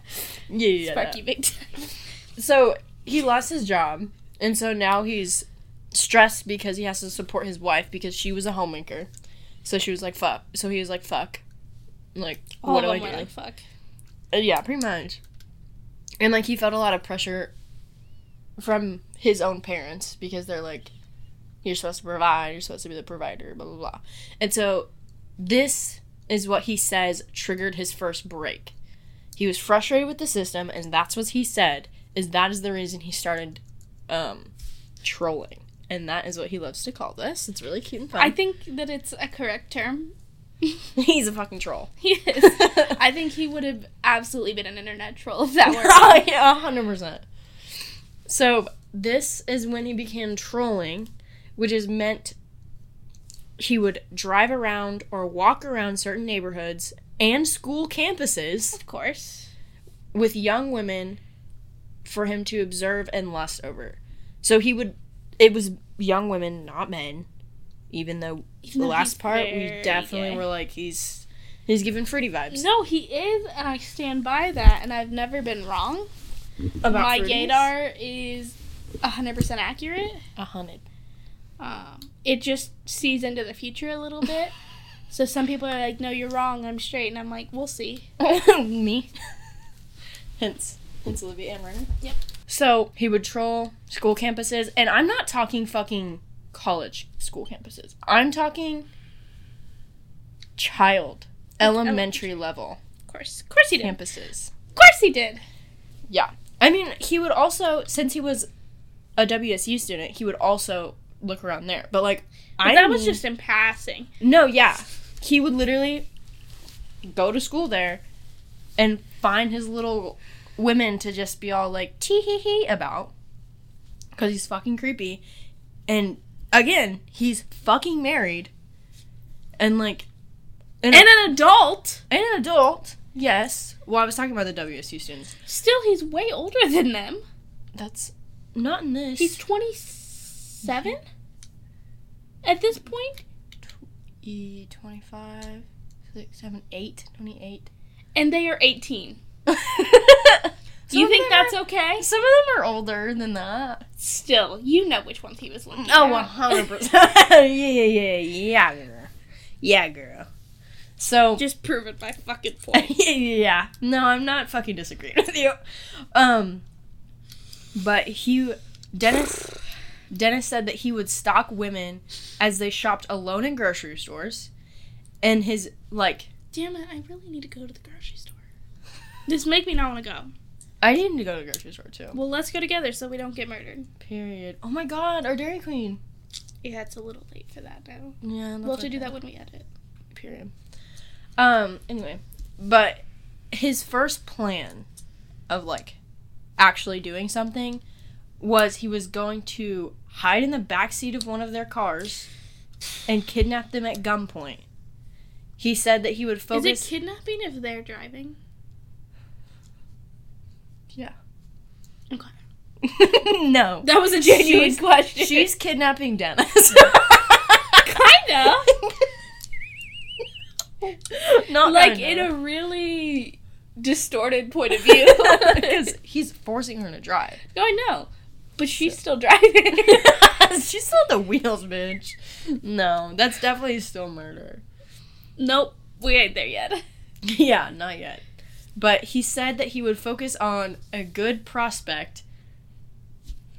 Yeah, yeah. Sparky that. big time. So he lost his job, and so now he's stressed because he has to support his wife because she was a homemaker. So she was like, "Fuck." So he was like, "Fuck." Like, All what of do I them do? like fuck. Uh, yeah, pretty much. And like he felt a lot of pressure from his own parents because they're like, "You're supposed to provide. You're supposed to be the provider." Blah blah blah. And so this is what he says triggered his first break. He was frustrated with the system, and that's what he said. Is that is the reason he started um, trolling, and that is what he loves to call this. It's really cute and fun. I think that it's a correct term. [LAUGHS] He's a fucking troll. He is. [LAUGHS] I think he would have absolutely been an internet troll if that were. [LAUGHS] oh, yeah, hundred percent. So this is when he began trolling, which is meant he would drive around or walk around certain neighborhoods and school campuses Of course. with young women for him to observe and lust over. So he would it was young women, not men. Even though Even the last he's part we definitely gay. were like he's he's giving fruity vibes. No, he is, and I stand by that, and I've never been wrong. About My fruities? gaydar is 100% accurate. a hundred. Um, it just sees into the future a little bit. [LAUGHS] so some people are like, no, you're wrong, I'm straight. And I'm like, we'll see. [LAUGHS] Me. [LAUGHS] Hence, hence Olivia Amron. Yep. So he would troll school campuses, and I'm not talking fucking college school campuses. I'm talking child, elementary level Of course. Of course he did. campuses. Of course he did. Yeah. I mean, he would also, since he was a WSU student, he would also look around there. But like, But I that was just in passing. No, yeah. He would literally go to school there and find his little women to just be all like tee hee hee about because he's fucking creepy. And again, he's fucking married and like and, And an adult. and an adult. Yes. Well, I was talking about the WSU students. Still, he's way older than them. That's not in this. He's 27 at this point. E 25, 6, 7, 8, 28. And they are 18. [LAUGHS] Some Do you think that's are- okay? Some of them are older than that. Still, you know which ones he was looking Oh, at. 100%. [LAUGHS] yeah, yeah, yeah, yeah, girl. Yeah, girl. So, Just prove it by fucking [LAUGHS] point. yeah. No, I'm not fucking disagreeing with you. Um, but he, Dennis, Dennis said that he would stalk women as they shopped alone in grocery stores, and his like, Damn it, I really need to go to the grocery store. This make me not want to go. I need to go to the grocery store too. Well, let's go together so we don't get murdered. Period. Oh my god, our Dairy Queen. Yeah, it's a little late for that now. Yeah, We'll have to do that when we edit. period. Um, anyway, but his first plan of like actually doing something was he was going to hide in the back seat of one of their cars and kidnap them at gunpoint. He said that he would focus. Is it kidnapping if they're driving? Yeah. Okay. [LAUGHS] no. That was a genuine She's- question. She's kidnapping Dennis. [LAUGHS] kinda [LAUGHS] Not like kinda. in a really distorted point of view. because he's forcing her to drive. no, I know, but she's still driving. She's still the wheels, bitch. No, that's definitely still murder. nope, we ain't there yet. Yeah, not yet. But he said that he would focus on a good prospect,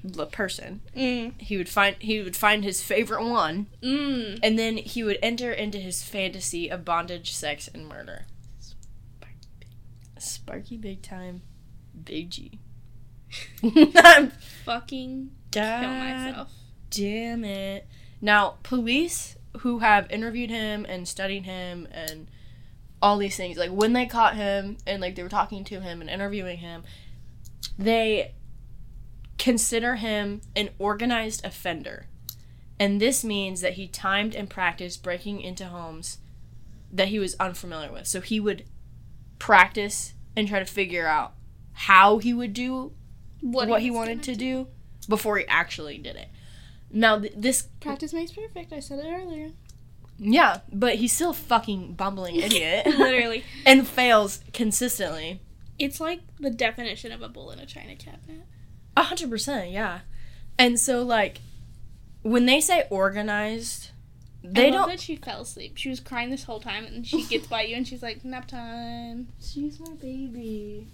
the person. Mm. He would find he would find his favorite one, Mm. and then he would enter into his fantasy of bondage, sex, and murder. Sparky big time, big G. [LAUGHS] I'm Fucking God kill myself. damn it. Now, police who have interviewed him and studied him and all these things, like when they caught him and like they were talking to him and interviewing him, they consider him an organized offender. And this means that he timed and practiced breaking into homes that he was unfamiliar with. So he would practice and try to figure out how he would do what, he, was wanted to do before he actually did it. Now th- this Practice makes perfect. I said it earlier. Yeah, but he's still a fucking bumbling [LAUGHS] idiot Literally. [LAUGHS] and fails consistently. It's like the definition of a bull in a china cabinet. A hundred percent, yeah. And so like when they say organized, they I don't that she fell asleep. She was crying this whole time, and she gets by you, and she's like, "Nap time." She's my baby.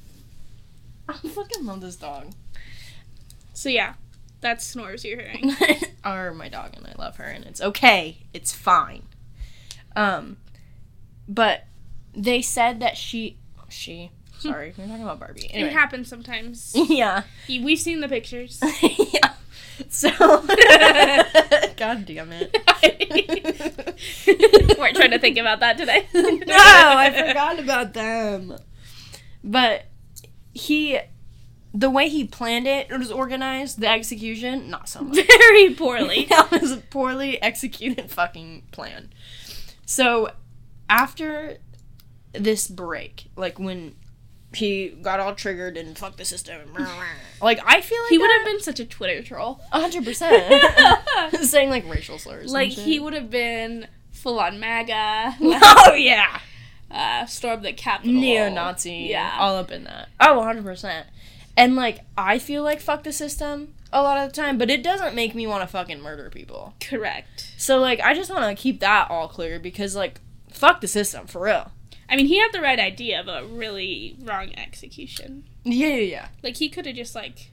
I fucking love this dog. So yeah, that's snores you're hearing. [LAUGHS] are my dog and I love her and it's okay. It's fine. Um but they said that she she sorry, we're talking about Barbie. It happens sometimes. [LAUGHS] yeah. We've seen the pictures. [LAUGHS] yeah. So [LAUGHS] God damn it. We weren't trying to think about that today. no, I forgot about them. But he the way he planned it, it was organized, the execution, not so much. Very poorly. that was a poorly executed fucking plan. So, after this break, like when he got all triggered and fuck the system, like I feel like he would have been such a Twitter troll. [LAUGHS] A hundred percent. [LAUGHS] Saying like racial slurs. like he would have been full on MAGA. Like, [LAUGHS] Oh yeah. uh, storm the Capitol. Neo Nazi. Yeah. All up in that. Oh, 100 percent. And like I feel like fuck the system a lot of the time, but it doesn't make me want to fucking murder people. Correct. So like I just want to keep that all clear because like fuck the system for real. I mean, he had the right idea, but really wrong execution. Yeah, yeah, yeah. Like he could have just like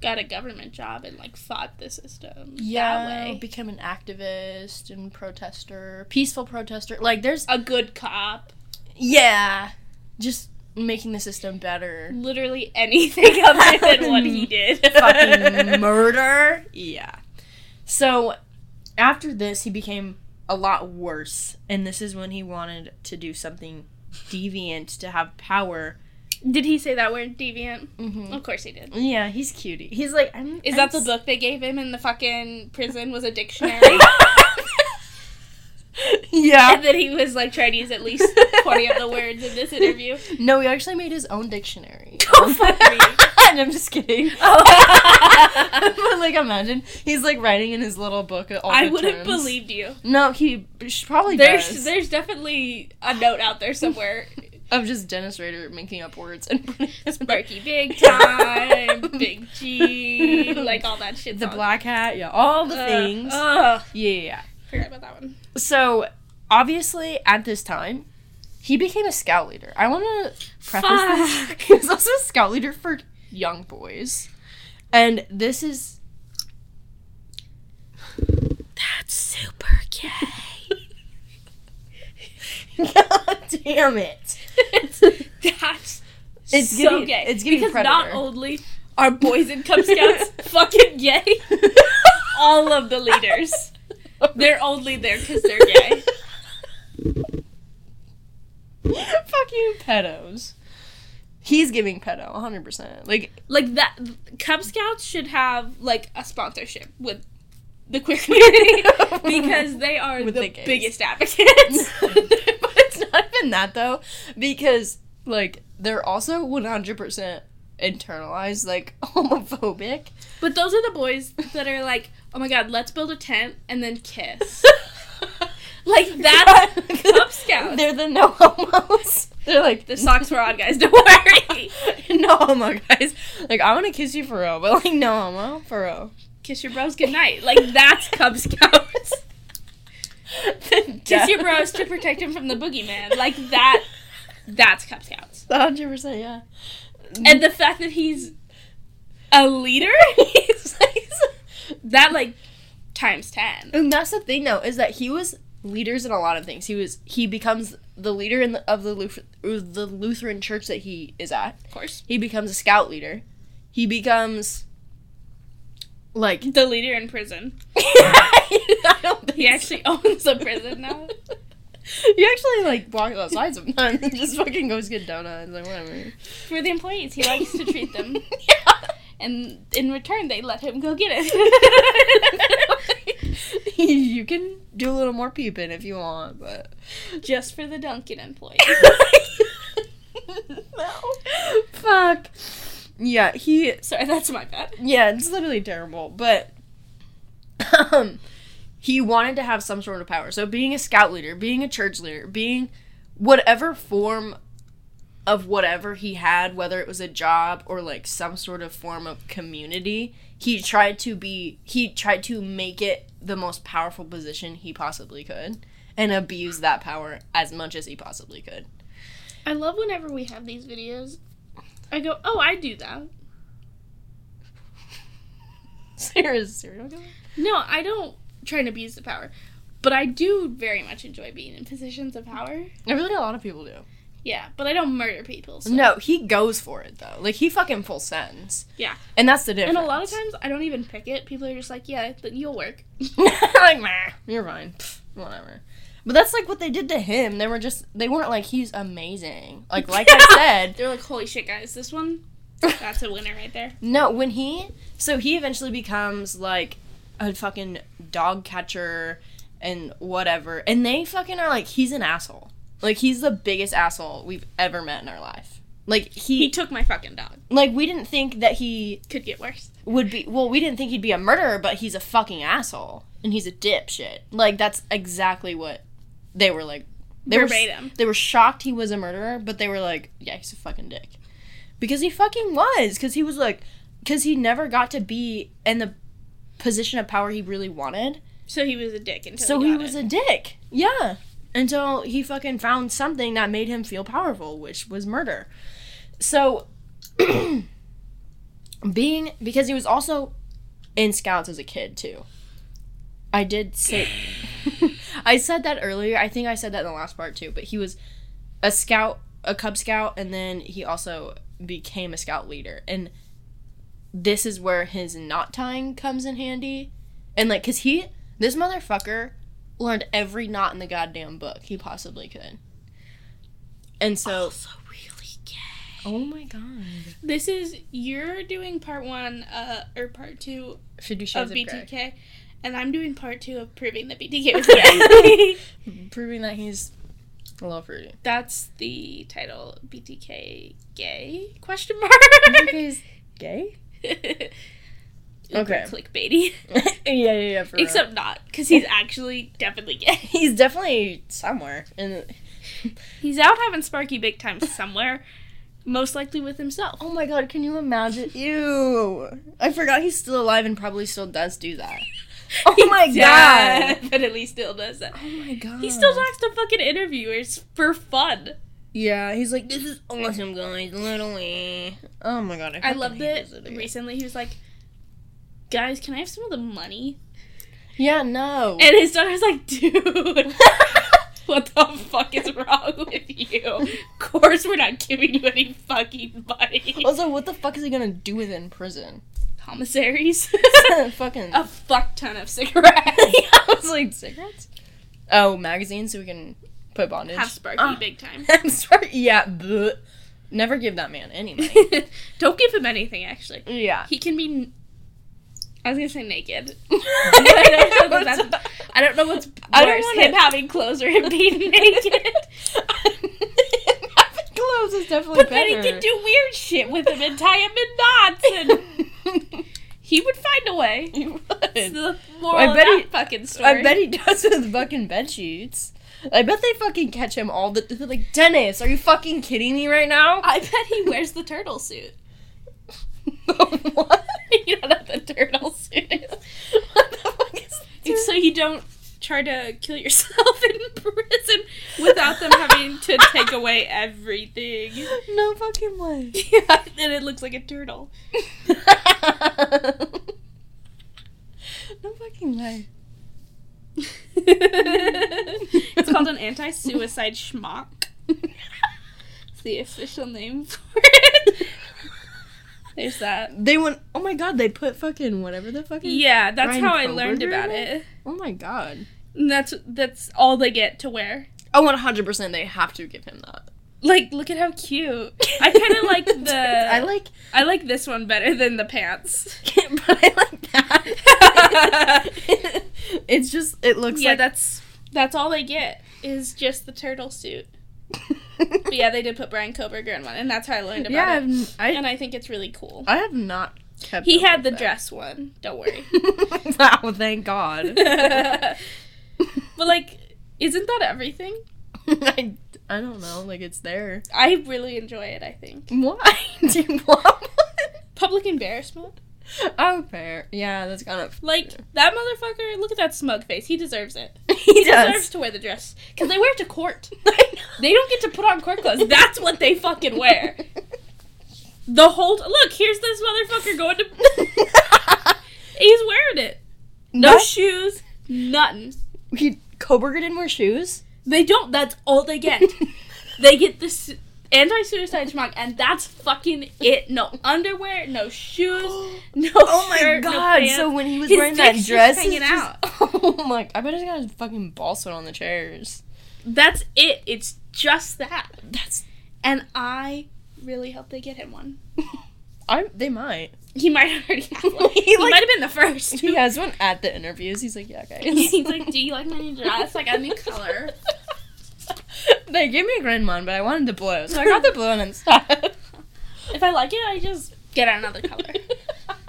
got a government job and like fought the system Yeah, that way. become an activist and protester, peaceful protester. Like there's A good cop. yeah, just making the system better. Literally anything [LAUGHS] other than what he [LAUGHS] did. fucking [LAUGHS] murder. Yeah. So after this, he became a lot worse, and this is when he wanted to do something deviant to have power. Did he say that word deviant? Mm-hmm. Of course he did. Yeah, he's cutie. He's like, I'm. Is I'm that the s- book they gave him in the fucking prison was a dictionary? Yeah. and then he was like trying to use at least 20 of the words in this interview. No, he actually made his own dictionary. [LAUGHS] Go fuck me. [LAUGHS] I'm just kidding. [LAUGHS] Oh. but like, imagine he's like writing in his little book. All I the would have terms. believed you. No, he probably There's does. there's definitely a note out there somewhere. of just Dennis Rader making up words and putting Sparky Big Time, Big G, like all that shit. the black hat, yeah, all the uh, things. Ugh. yeah, yeah, yeah. Forgot about that one. So, obviously, at this time, he became a scout leader. I want to preface this. Fuck. [LAUGHS] He was also a scout leader for young boys. And this is. That's super gay. [LAUGHS] God damn it. That's It's so giving- gay. it's giving because not Predator. only are boys in Cub Scouts [LAUGHS] fucking gay, all of the leaders. They're only there because they're gay. [LAUGHS] Fucking pedos. He's giving pedo 100%. Like, Like that, Cub Scouts should have like a sponsorship with the queer community [LAUGHS] because they are the, the biggest advocates. [LAUGHS] but it's not even that though, because like they're also one hundred percent internalized, like [LAUGHS] homophobic. but those are the boys that are like, oh my god, let's build a tent and then kiss. [LAUGHS] Like [LAUGHS] that's Cub Scouts. They're the no homos. They're like The socks were on, guys. Don't worry. no homo guys. Like I want to kiss you for real, but like no homo for real. Kiss your bros goodnight. Like that's Cub Scouts. Kiss your bros to protect him from the boogeyman. Like that. That's Cub Scouts. hundred percent, yeah. And the fact that he's a leader, [LAUGHS] He's like- that like times ten. And that's the thing, though, is that he was leaders in a lot of things. He was he becomes the leader in the, of the Luth- the Lutheran church that he is at. Of course, He becomes a scout leader. He becomes like the leader in prison. [LAUGHS] I don't think He actually owns a prison now. [LAUGHS] He actually like walks outside sometimes and just fucking goes get donuts like whatever. For the employees, he likes to treat them, [LAUGHS] yeah. and in return, they let him go get it. [LAUGHS] you can do a little more peeping if you want, but Just for the Dunkin' employees. [LAUGHS] no. Fuck. Yeah, he Sorry, that's my bad. yeah, it's literally terrible, but um he wanted to have some sort of power. So being a scout leader, being a church leader, being whatever form of whatever he had, whether it was a job or like some sort of form of community, he tried to be he tried to make it the most powerful position he possibly could and abuse that power as much as he possibly could. I love whenever we have these videos. I go, oh, I do that. [LAUGHS] Sarah's serial killer? No, I don't try and abuse the power, but I do very much enjoy being in positions of power. I really a lot of people do. Yeah, but I don't murder people. So. No, he goes for it though. Like he fucking full sends. Yeah. And that's the difference. And a lot of times, I don't even pick it. People are just like, yeah, you'll work. [LAUGHS] [LAUGHS] like, meh, you're fine. Pfft, whatever. But that's like what they did to him. They were just they weren't like he's amazing. Like [LAUGHS] like I said, They're like, holy shit, guys, this one, That's a winner right there. No, when he so he eventually becomes like a fucking dog catcher and whatever, and they fucking are like he's an asshole. Like he's the biggest asshole we've ever met in our life. Like he, He took my fucking dog. like we didn't think that he Could get worse. would be well we didn't think he'd be a murderer but he's a fucking asshole and he's a dipshit like that's exactly what they were like they Verbatim. were they were shocked he was a murderer but they were like yeah he's a fucking dick because he fucking was because he was like because he never got to be in the position of power he really wanted. So he was a dick until so he, he was it. a dick. Yeah. Until he fucking found something that made him feel powerful which was murder. So [CLEARS THROAT] being because he was also in scouts as a kid too. I did say [LAUGHS] i said that earlier. I think i said that in the last part too. But he was a scout a cub scout and then he also became a scout leader. And this is where his knot tying comes in handy and like because he this motherfucker learned every knot in the goddamn book he possibly could and so also really gay. oh my god This is you're doing part one, uh, or part two 50 of shades of, Grey. BTK, and I'm doing part two of proving that BTK was gay. [LAUGHS] proving that he's a little fruity That's the title. BTK gay? Question mark. he's gay okay. Clickbaity. [LAUGHS] yeah yeah yeah for real. Except not, because he's actually definitely gay. [LAUGHS] he's definitely somewhere and [LAUGHS] He's out having Sparky big time somewhere, most likely with himself. oh my god can you imagine ew i forgot he's still alive and probably still does do that oh my god Definitely still does that. oh my god He still talks to fucking interviewers for fun. Yeah he's like this is awesome guys literally oh my god i, I loved it this recently. He was like, "Guys, can I have some of the money?" yeah no And his daughter's like, "Dude, [LAUGHS] what the fuck is wrong with you? Of course, we're not giving you any fucking money." also what the fuck is he gonna do with it in prison Commissaries, [LAUGHS] [LAUGHS] fucking a fuck ton of cigarettes. I was like cigarettes. Oh, magazines so we can put bondage. Have Sparky Ah. big time. [LAUGHS] I'm. Yeah. bleh. Never give that man any money. [LAUGHS] Don't give him anything. Actually, yeah. he can be. n- I was gonna say naked. [LAUGHS] I don't know if that's- I don't know what's worse, I don't wanna- him having clothes or him being naked. Having clothes is definitely better. But then he can do weird shit with him and tie him in knots, and he would find a way. He would. It's the moral I of bet that he- fucking story. I bet he does with fucking bed sheets. I bet they fucking catch him all the they're like Dennis. Are you fucking kidding me right now? I bet he wears the turtle suit. [LAUGHS] what? [LAUGHS] you know what the turtle suit is. What the fuck is It's so you don't try to kill yourself [LAUGHS] in prison without them having to take away everything. No fucking way. Yeah, and it looks like a turtle. no fucking way. [LAUGHS] it's called an anti-suicide smock. It's the official name for it. There's that. They went. Oh my god! They put fucking whatever the fuck. is- Yeah, that's Ryan how I learned about it. Oh my god. And that's that's all they get to wear. Oh, 100 percent. They have to give him that. Like, look at how cute. I kind of like [LAUGHS] the. I like. I like this one better than the pants. [LAUGHS] but I like that. [LAUGHS] it's just. It looks yeah, like. that's that's all they get is just the turtle suit. But yeah, they did put Bryan Kohberger in one, and that's how I learned about yeah, it. I've, And I think it's really cool. I have not kept. He had the with dress one. Don't worry. [LAUGHS] that. oh, thank God. [LAUGHS] but like, isn't that everything? I, I don't know. Like it's there. I really enjoy it. I think Why do you want one? public embarrassment. [LAUGHS] Oh, fair. Yeah, that's kind of. Like that motherfucker. Look at that smug face. He deserves it. [LAUGHS] He He deserves to wear the dress because they wear it to court. [LAUGHS] They don't get to put on court clothes. That's what they fucking wear. The whole look. Here's this motherfucker going to. He's wearing it. No That- shoes. Nothing. He Kohberger didn't wear shoes. They don't. That's all they get. they get this anti-suicide smock, and that's fucking it. No underwear, no shoes, [GASPS] no Oh my shirt, no god! pants. so when he was His wearing that dress, hanging just- out. [LAUGHS] Oh my! I bet he's got his fucking ball sweat on the chairs. That's it. It's just that. That's And I really hope they get him one. [LAUGHS] I they might. He might have already have [LAUGHS] one. He, he like- might have been the first. He has one at the interviews. He's like, yeah, guys. He's like, "Do you like my new dress? I got a new color." They gave me a green one, but I wanted the blue, so I got the blue one instead. [LAUGHS] If I like it, I just get another color. [LAUGHS]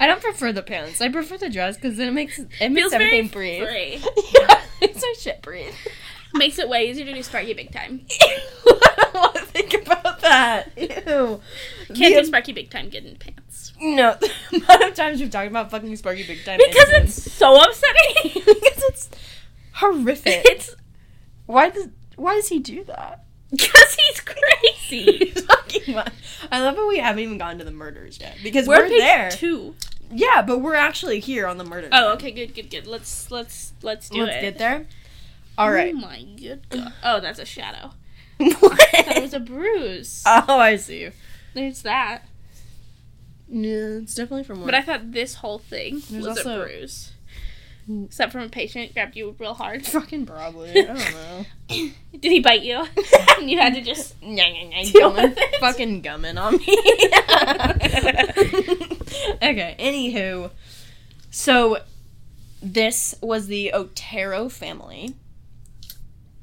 I don't prefer the pants. I prefer the dress because then it makes it makes Feels very everything breathe. free. [LAUGHS] Yeah, makes my shit breathe. Makes it way easier to do Sparky Big Time. I don't want to think about that. Ew. Can't The- do Sparky Big Time getting pants. No, the amount of times we've talked about fucking Sparky Big Time Because incidents. it's so upsetting. because it's horrific. it's why does why does he do that? [LAUGHS] because he's crazy. [LAUGHS] Fucking? I love how we haven't even gotten to the murders yet because We're we're, there. two. Yeah, but we're actually here on the murder. Oh, okay, good, good, good. Let's let's let's do it. Let's get there. All right. Oh my good god. Oh, that's a shadow. [LAUGHS] what? That was a bruise. oh, I see. There's that. Yeah, it's definitely from. One. But I thought this whole thing There's was also- a bruise. Except from a patient grabbed you real hard. [LAUGHS] fucking probably. I don't [LAUGHS] know. Did he bite you? [LAUGHS] and you had to just Deal gumming, with fucking gumming on me. okay, anywho. So, this was the Otero family.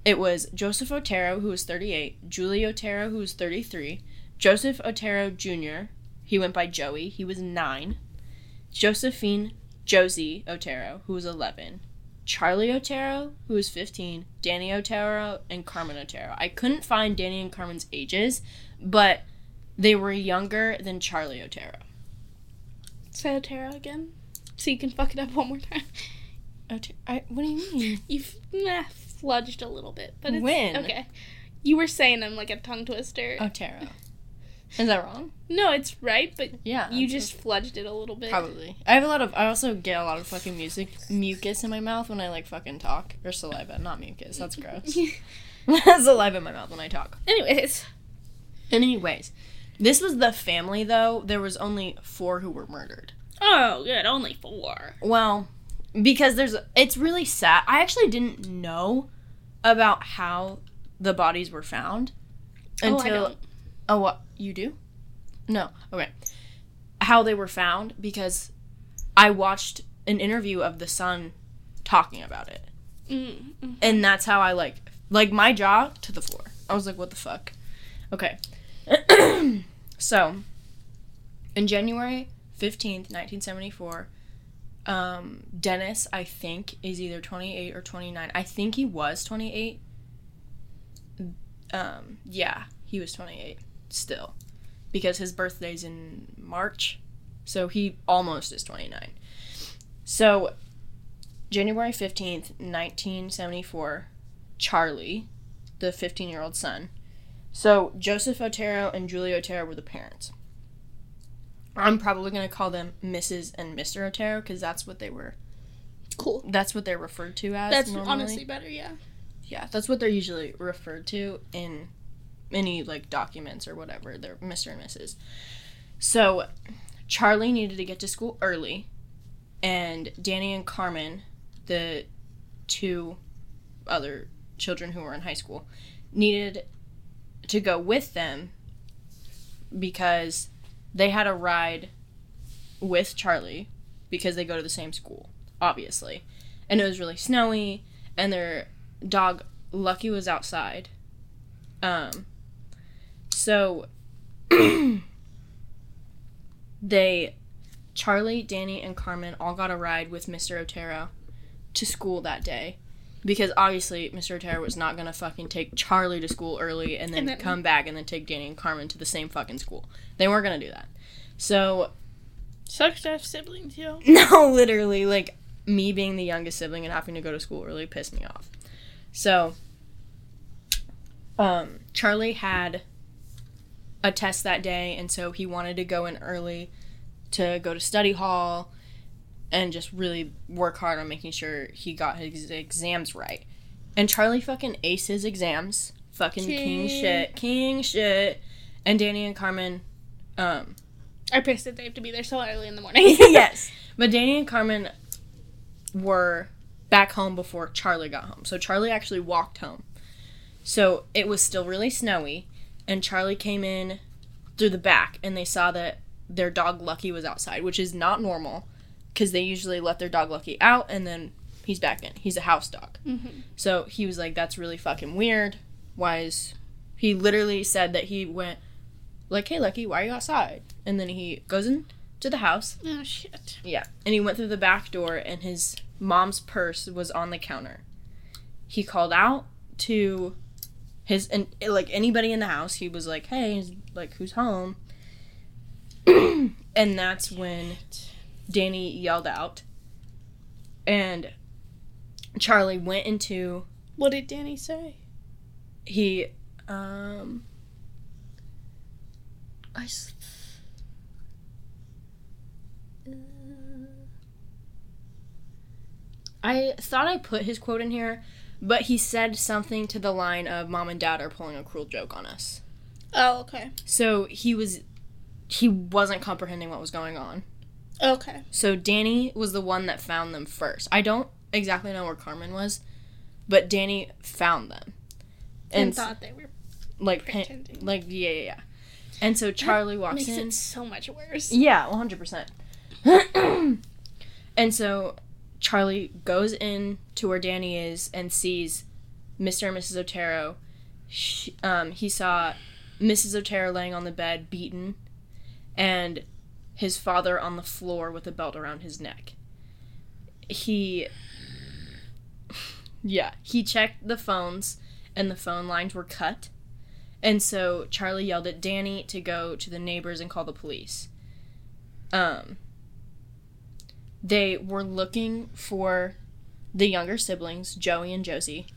It was Joseph Otero, who was 38, Julie Otero, who was 33, Joseph Otero Jr., he went by Joey, he was 9, Josephine Josie Otero, who was 11, Charlie Otero, who was 15, Danny Otero, and Carmen Otero. I couldn't find Danny and Carmen's ages, but they were younger than Charlie Otero. say Otero again. So you can fuck it up one more time. Otero, I, what do you mean? You've nah, fludged a little bit, but it's When? okay. You were saying them like a tongue twister. Otero. Is that wrong? no, it's right, but Yeah. you just fludged it a little bit. Probably. I have a lot of. I also get a lot of fucking music mucus in my mouth when I like fucking talk or saliva, not mucus. That's gross. [LAUGHS] [LAUGHS] saliva in my mouth when I talk. Anyways, Anyways, this was the family though. There was only four who were murdered. oh good, only four. Well, because there's. It's really sad. I actually didn't know about how the bodies were found oh, until. don't. Oh, what you do? No. Okay. How they were found because I watched an interview of the son talking about it, Mm, mm. and that's how I like like my jaw to the floor. I was like, "What the fuck?" Okay. [CLEARS THROAT] so, in January fifteenth, nineteen seventy four. Um, Dennis, I think, is either 28 or 29. I think he was 28. Um, yeah, he was 28 still because his birthday's in March. So he almost is 29. So January 15th, 1974, Charlie, the 15 year old son. So Joseph Otero and Julie Otero were the parents. I'm probably going to call them Mrs. and Mr. Otero because that's what they were. Cool. That's what they're referred to as. That's normally. honestly better. Yeah. Yeah, that's what they're usually referred to in any like documents or whatever. They're Mr. and Mrs. So Charlie needed to get to school early, and Danny and Carmen, the two other children who were in high school, needed to go with them because they had a ride with Charlie because they go to the same school, obviously. And it was really snowy, and their dog Lucky was outside. Um so [CLEARS THROAT] they Charlie, Danny, and Carmen all got a ride with Mr. Otero to school that day. Because obviously Mr. Otero was not gonna fucking take Charlie to school early and then, And then- come back and then take Danny and Carmen to the same fucking school. They weren't gonna do that. So Sucks to have siblings, yo. [LAUGHS] no, literally, like me being the youngest sibling and having to go to school really pissed me off. So, um, Charlie had a test that day, and so he wanted to go in early to go to study hall and just really work hard on making sure he got his exams right. And Charlie fucking aced his exams. Fucking king, King. shit. King shit. And Danny and Carmen, um, I pissed that they have to be there so early in the morning. [LAUGHS] [LAUGHS] yes. But Danny and Carmen were back home before Charlie got home. So Charlie actually walked home. So it was still really snowy, and Charlie came in through the back and they saw that their dog Lucky was outside, which is not normal because they usually let their dog Lucky out and then he's back in. He's a house dog. Mm-hmm. So he was like, that's really fucking weird. Why is. He literally said that he went, like, hey, Lucky, why are you outside? And then he goes into the house. Oh shit. Yeah. And he went through the back door and his mom's purse was on the counter. He called out to his and like anybody in the house. He was like, "Hey, like who's home?" and that's when Danny yelled out. And Charlie went into What did Danny say? he um I s- I thought I put his quote in here, but he said something to the line of mom and dad are pulling a cruel joke on us. Oh, okay. So he was he wasn't comprehending what was going on. Okay. So Danny was the one that found them first. I don't exactly know where Carmen was, but Danny found them. And, s- thought they were like pretending. like yeah yeah yeah and so charlie walks makes in it so much worse. yeah 100% [CLEARS THROAT] and so charlie goes in to where danny is and sees mr and mrs otero. She, um, he saw mrs otero laying on the bed beaten and his father on the floor with a belt around his neck. He yeah he checked the phones and the phone lines were cut. And so Charlie yelled at Danny to go to the neighbors and call the police. Um, they were looking for the younger siblings, Joey and Josie,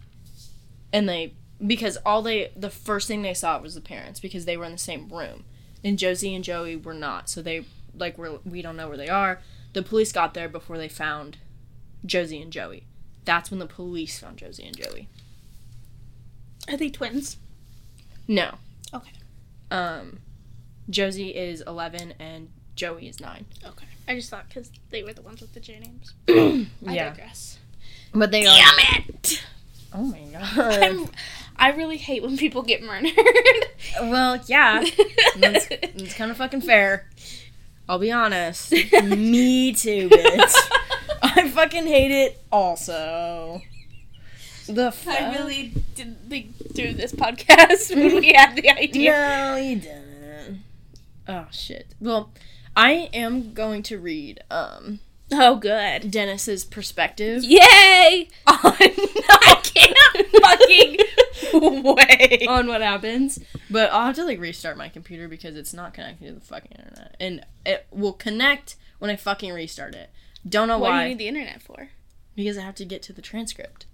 and they because all they the first thing they saw was the parents because they were in the same room, and Josie and Joey were not. So they like were we don't know where they are. The police got there before they found Josie and Joey. That's when the police found Josie and Joey. Are they twins? No. Okay. Um, Josie is 11 and Joey is 9. Okay. I just thought because they were the ones with the J names. [CLEARS THROAT] I yeah. digress. But they are. Damn it! Oh my god. I'm, I really hate when people get murdered. well, yeah. [LAUGHS] That's, it's kind of fucking fair. I'll be honest. Me too, bitch. [LAUGHS] I fucking hate it also. The fuck? I really didn't think through this podcast [LAUGHS] when we had the idea. No, you didn't. Oh shit. Well, I am going to read um Oh, good. Dennis's perspective Yay! [LAUGHS] on [LAUGHS] I can't [LAUGHS] fucking wait. on what happens. But I'll have to like restart my computer because it's not connected to the fucking internet. And it will connect when I fucking restart it. Don't know why. What do you need the internet for? because I have to get to the transcript.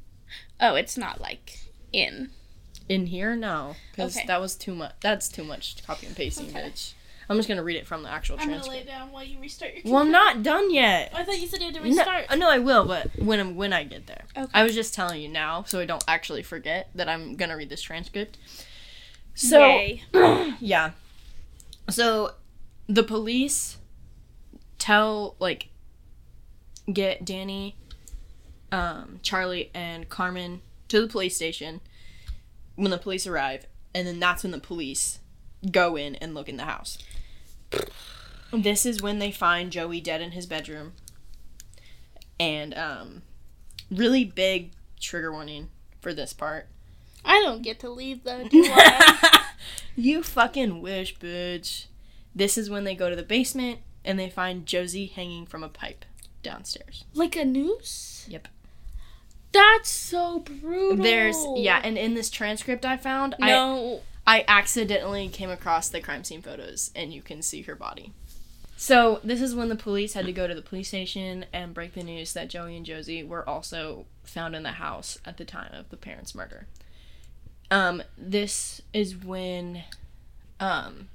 Oh, it's not like in. In here, no. Because Okay. that was too much. That's too much copy and pasting, Okay. bitch. I'm just gonna read it from the actual I'm gonna transcript. lay down while you restart your. Computer. Well, I'm not done yet. I thought you said you had to No, restart. uh, no, I will, but when I'm, when I get there. Okay. I was just telling you now, so I don't actually forget that I'm gonna read this transcript. So [CLEARS THROAT] yeah, so the police tell like get Danny, um, Charlie, and Carmen to the police station when the police arrive, and then that's when the police go in and look in the house. This is when they find Joey dead in his bedroom. And um really big trigger warning for this part. I don't get to leave though, do I? [LAUGHS] you fucking wish, bitch. This is when they go to the basement and they find Josie hanging from a pipe downstairs. like a noose? Yep. That's so brutal. There's yeah, and in this transcript I found, I No. I accidentally came across the crime scene photos and you can see her body. So, this is when the police had to go to the police station and break the news that Joey and Josie were also found in the house at the time of the parents' murder. Um, this is when um,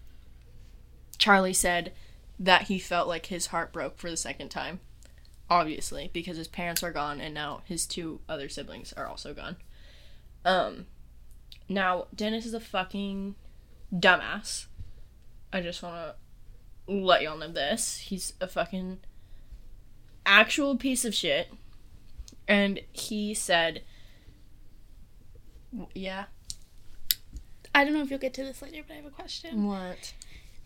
Charlie said that he felt like his heart broke for the second time. Obviously, because his parents are gone and now his two other siblings are also gone. Um, now, Dennis is a fucking dumbass. I just want to let y'all know this. He's a fucking actual piece of shit. And he said, yeah, I don't know if you'll get to this later, but I have a question. what?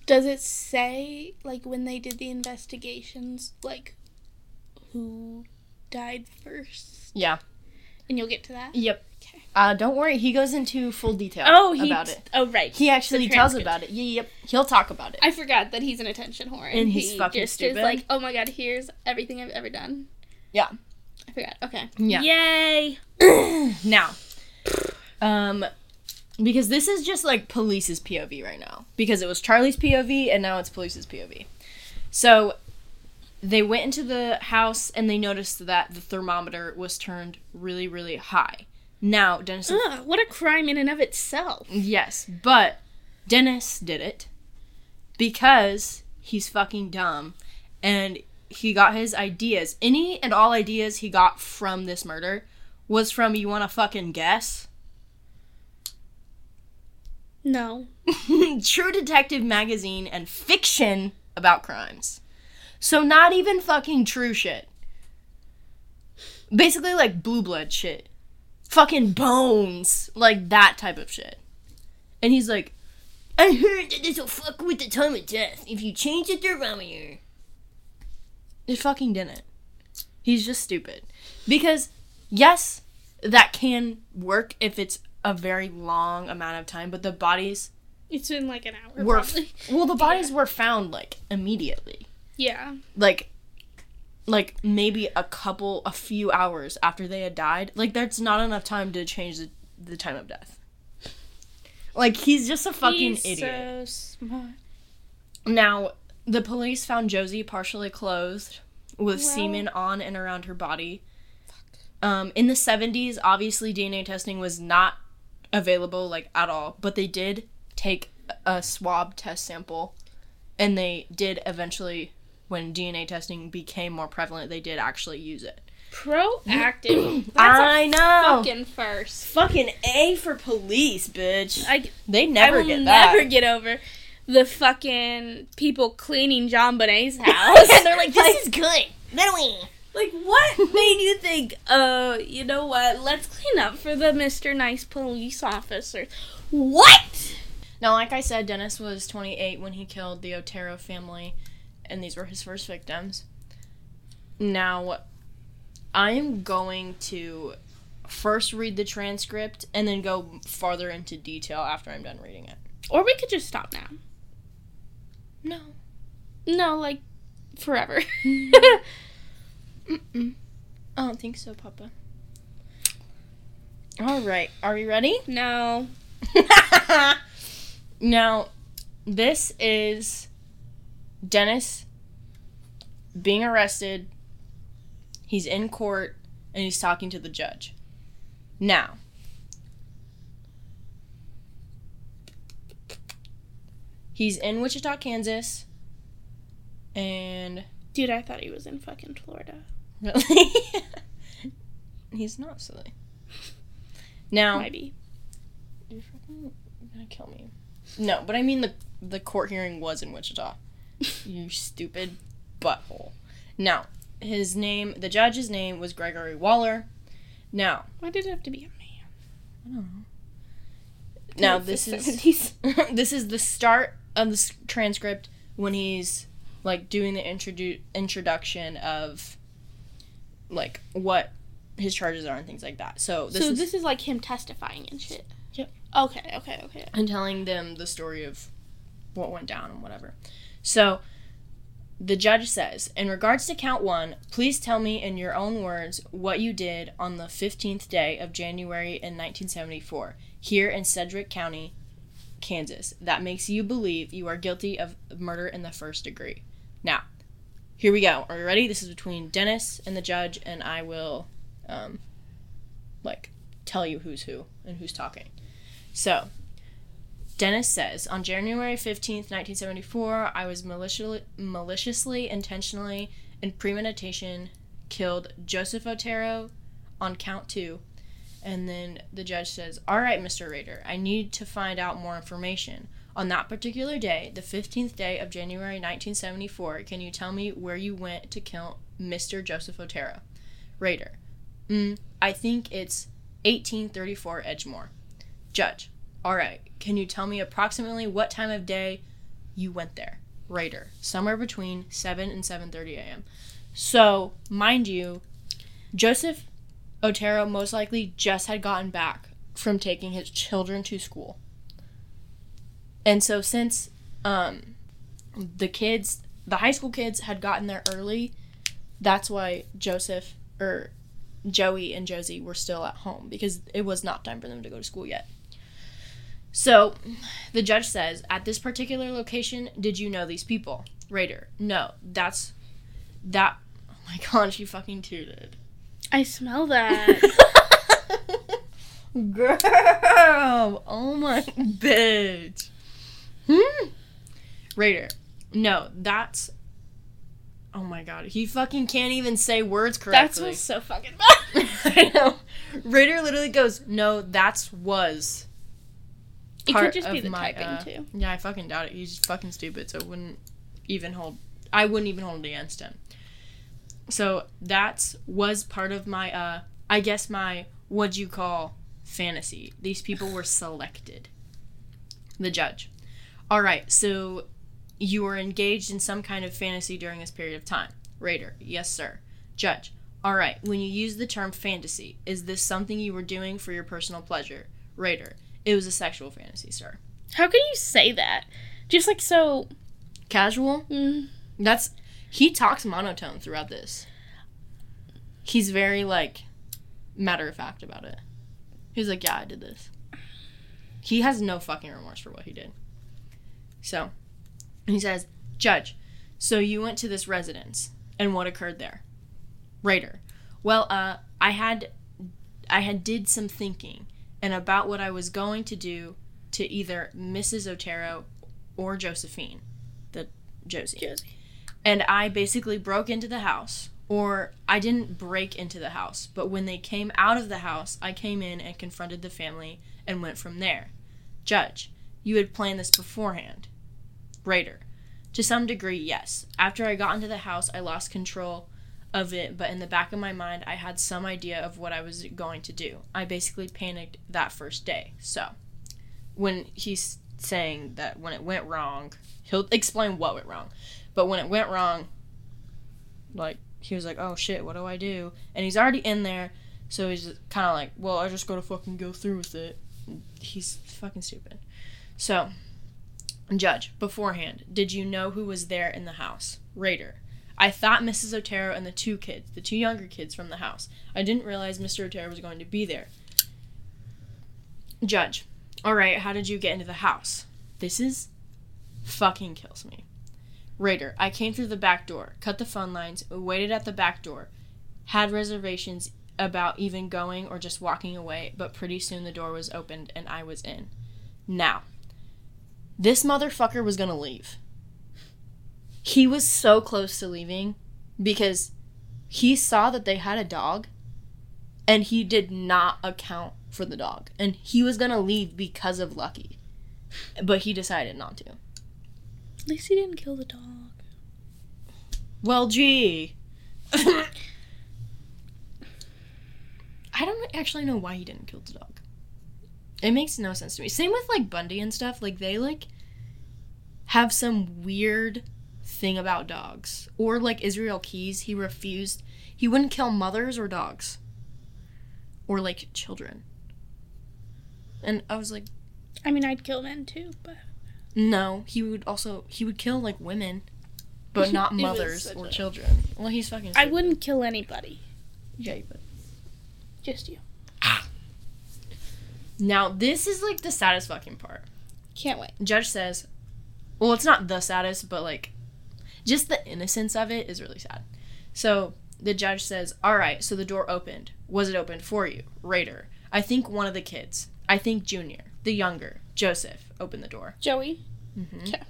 Does it say like when they did the investigations, like who died first? Yeah. And you'll get to that. Yep. Okay. Uh, don't worry. He goes into full detail Oh, he. about it. Oh, right. He actually tells about it. Yeah, yep. He'll talk about it. I forgot that he's an attention whore, and, And he's he fucking just stupid. is like, "Oh my god, here's everything I've ever done." Yeah. I forgot. Okay. Yeah. Yay! [CLEARS THROAT] now, um, because this is just like police's POV right now. Because it was Charlie's POV and now it's police's POV. So they went into the house and they noticed that the thermometer was turned really, really high. Now, Dennis. Ugh, what a crime in and of itself. Yes, but Dennis did it because he's fucking dumb and he got his ideas. Any and all ideas he got from this murder was from you want to fucking guess? No. [LAUGHS] True Detective magazine and fiction about crimes. So not even fucking true shit. Basically like blue blood shit. Fucking bones. Like that type of shit. And he's like, I heard that this'll fuck with the time of death if you change it the thermometer. It fucking didn't. He's just stupid. Because, yes, that can work if it's a very long amount of time, but the bodies It's been like an hour. were probably. well the [LAUGHS] bodies were found like immediately Yeah. like like maybe a couple a few hours after they had died like that's not enough time to change the, the time of death. Like he's just a fucking He's idiot. So smart. now the police found josie partially clothed with Well- semen on and around her body. Um, in the 70s obviously dna testing was not available like at all but they did take a swab test sample and they did eventually when dna testing became more prevalent they did actually use it Proactive. [CLEARS THROAT] That's i know fucking first. fucking a for police bitch I, they I never will get that never get over the fucking people cleaning JonBenét's [LAUGHS] house. and they're like this is good literally Like, what made you think, uh, you know what, let's clean up for the Mr. Nice police officer? What? Now, like I said, Dennis was 28 when he killed the Otero family, and these were his first victims. Now, I am going to first read the transcript and then go farther into detail after I'm done reading it. Or we could just stop now. No. No, like, forever. [LAUGHS] I don't think so, Papa. All right, are we ready? no. [LAUGHS] now, this is Dennis being arrested. He's in court and he's talking to the judge. Now, he's in Wichita, Kansas, and Dude, I thought he was in fucking Florida. really, [LAUGHS] he's not silly. Now, Maybe. You're fucking gonna kill me. No, but I mean the the court hearing was in Wichita. You stupid butthole. Now, his name, the judge's name was Gregory Waller. Now, Why did it have to be a man? I don't know. Now this is [LAUGHS] this is the start of the transcript when he's like doing the introdu- introduction of like what his charges are and things like that. So this so is this is like him testifying and shit. Yep. Okay, okay, okay. and telling them the story of what went down and whatever. So the judge says, in regards to count one, please tell me in your own words what you did on the 15th day of January in 1974 here in Sedgwick County, Kansas. That makes you believe you are guilty of murder in the first degree. Now, here we go. Are you ready? This is between Dennis and the judge, and I will, um, like, tell you who's who and who's talking. So, Dennis says, on January 15th, 1974, I was maliciously, maliciously, intentionally, in premeditation, killed Joseph Otero on count two. And then the judge says, All right, Mr. Rader, I need to find out more information. On that particular day, the 15th day of January 1974, can you tell me where you went to kill Mr. Joseph Otero? Rader, mm, I think it's 1834 Edgemoor. Judge, all right, can you tell me approximately what time of day you went there. Rader. Somewhere between 7 and 7:30 a.m. So, mind you, Joseph Otero most likely just had gotten back from taking his children to school. And so since um the kids, the high school kids had gotten there early, that's why Joseph or Joey and Josie were still at home because it was not time for them to go to school yet. So, the judge says, at this particular location, did you know these people? Rader, no, that's that. Oh my god, she fucking tooted. I smell that. [LAUGHS] Girl, oh my bitch. Hmm. Rader, no, that's. Oh my god, he fucking can't even say words correctly. That's what's so fucking bad. [LAUGHS] I know. Rader literally goes, "No, that's was." It part could just be the my, typing uh, too. Yeah, I fucking doubt it. He's fucking stupid, so it wouldn't even hold. I wouldn't even hold it against him. So that's was part of my, uh, I guess my what you call fantasy. These people were selected. The judge. All right, so you were engaged in some kind of fantasy during this period of time. Rader, yes, sir. Judge, all right, when you use the term fantasy, is this something you were doing for your personal pleasure? Rader, it was a sexual fantasy, sir. How can you say that? Just like so. Casual? Mm, That's. He talks monotone throughout this. He's very, like, matter of fact about it. He's like, yeah, I did this. He has no fucking remorse for what he did. So, he says, Judge, so you went to this residence, and what occurred there? Rader, well, uh, I had, I had did some thinking, and about what I was going to do to either Mrs. Otero or Josephine, the Josie. Josie. And I basically broke into the house. Or I didn't break into the house, but when they came out of the house, I came in and confronted the family and went from there. Judge, you had planned this beforehand. Rader, to some degree, yes. After I got into the house, I lost control of it, but in the back of my mind, I had some idea of what I was going to do. I basically panicked that first day. So, when he's saying that when it went wrong, he'll explain what went wrong. But when it went wrong, like he was like, "Oh shit, what do I do?" And he's already in there, so he's kind of like, "Well, I just gotta fucking go through with it." He's fucking stupid. So, judge beforehand, did you know who was there in the house? Rader. I thought Mrs. Otero and the two kids, the two younger kids from the house. I didn't realize Mr. Otero was going to be there. Judge. All right, how did you get into the house? This is fucking kills me. Rader, I came through the back door, cut the phone lines, waited at the back door, had reservations about even going or just walking away, but pretty soon the door was opened and I was in. Now, this motherfucker was gonna leave. He was so close to leaving because he saw that they had a dog and he did not account for the dog. And he was gonna leave because of Lucky. But he decided not to. At least he didn't kill the dog. Well, gee. [COUGHS] I don't actually know why he didn't kill the dog. It makes no sense to me. Same with like Bundy and stuff. Like they like have some weird thing about dogs. Or like Israel Keyes, he refused. He wouldn't kill mothers or dogs. Or like children. And I was like, I mean, I'd kill men too, but no, he would also he would kill like women, but [LAUGHS] not mothers or a- children. Well, he's fucking. I wouldn't kill anybody. Yeah, but Just you. Ah. now this is like the saddest fucking part. Can't wait. Judge says, well, it's not the saddest, but like, just the innocence of it is really sad. So the judge says, all right, so the door opened. Was it opened for you, Rader? I think one of the kids. I think Junior, the younger, Joseph, opened the door. Joey. Mm-hmm. Okay.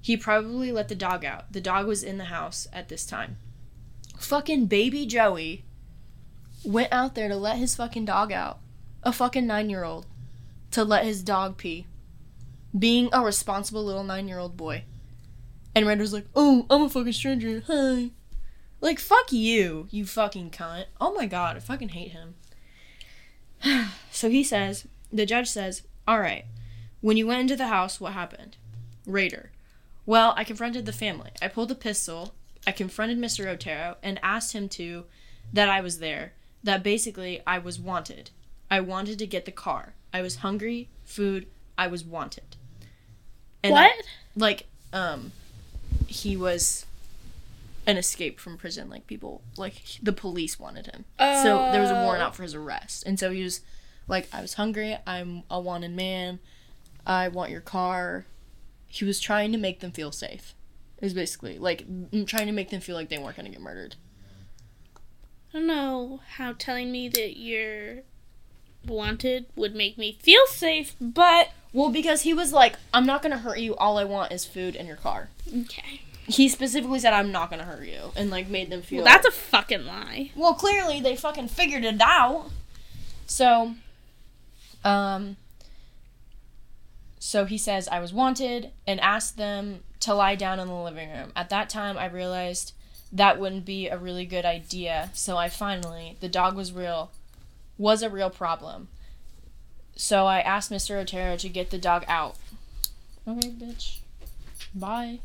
He probably let the dog out. The dog was in the house at this time. Fucking baby Joey went out there to let his fucking dog out. A fucking nine year old. To let his dog pee. Being a responsible little nine year old boy. And Rader's like, oh, I'm a fucking stranger. Hi. Like, fuck you, you fucking cunt. Oh my god, I fucking hate him. [SIGHS] so he says, the judge says, alright, when you went into the house, what happened? Rader. Well, I confronted the family. I pulled a pistol. I confronted Mr. Otero and asked him to that I was there, that basically I was wanted. I wanted to get the car. I was hungry, food, I was wanted. And I- what? like um he was an escape from prison like people like the police wanted him. So there was a warrant Oh. out for his arrest. And so he was like i was hungry i'm a wanted man i want your car. He was trying to make them feel safe is basically like trying to make them feel like they weren't to get murdered. I don't know how telling me that you're wanted would make me feel safe, but well because he was like i'm not to hurt you all i want is food and your car okay. he specifically said i'm not to hurt you and like made them feel Well, that's a fucking lie. Well, clearly they fucking figured it out. So, um, so he says I was wanted and asked them to lie down in the living room. At that time, I realized that wouldn't be a really good idea. So I finally, the dog was real, was a real problem. So I asked Mr. Otero to get the dog out. Okay, bitch. Bye.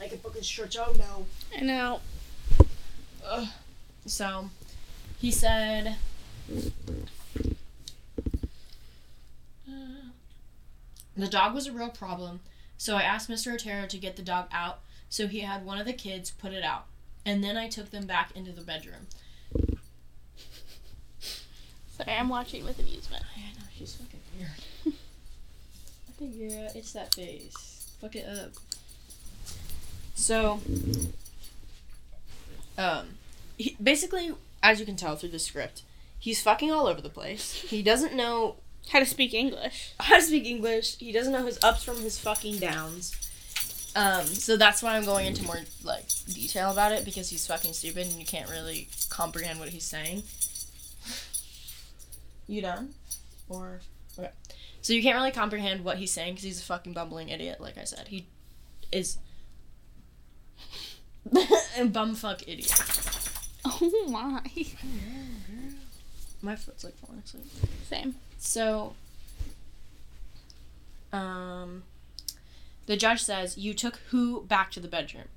I can fucking stretch out now. I know. Ugh. So, he said. uh, The dog was a real problem, so I asked Mr. Otero to get the dog out, so he had one of the kids put it out. And then I took them back into the bedroom. Sorry, I'm watching with amusement. I know, she's fucking weird. [LAUGHS] I think uh, it's that face. Fuck it up. So, um, he, basically, as you can tell through the script, he's fucking all over the place. He doesn't know How to speak English. how to speak English. He doesn't know his ups from his fucking downs. Um, so that's why I'm going into more like detail about it because he's fucking stupid and you can't really comprehend what he's saying. You done? Or okay. So you can't really comprehend what he's saying because he's a fucking bumbling idiot. Like I said, he is a bumfuck idiot. [LAUGHS] Oh my. My foot's like falling asleep. Same. So, um, the judge says, You took who back to the bedroom?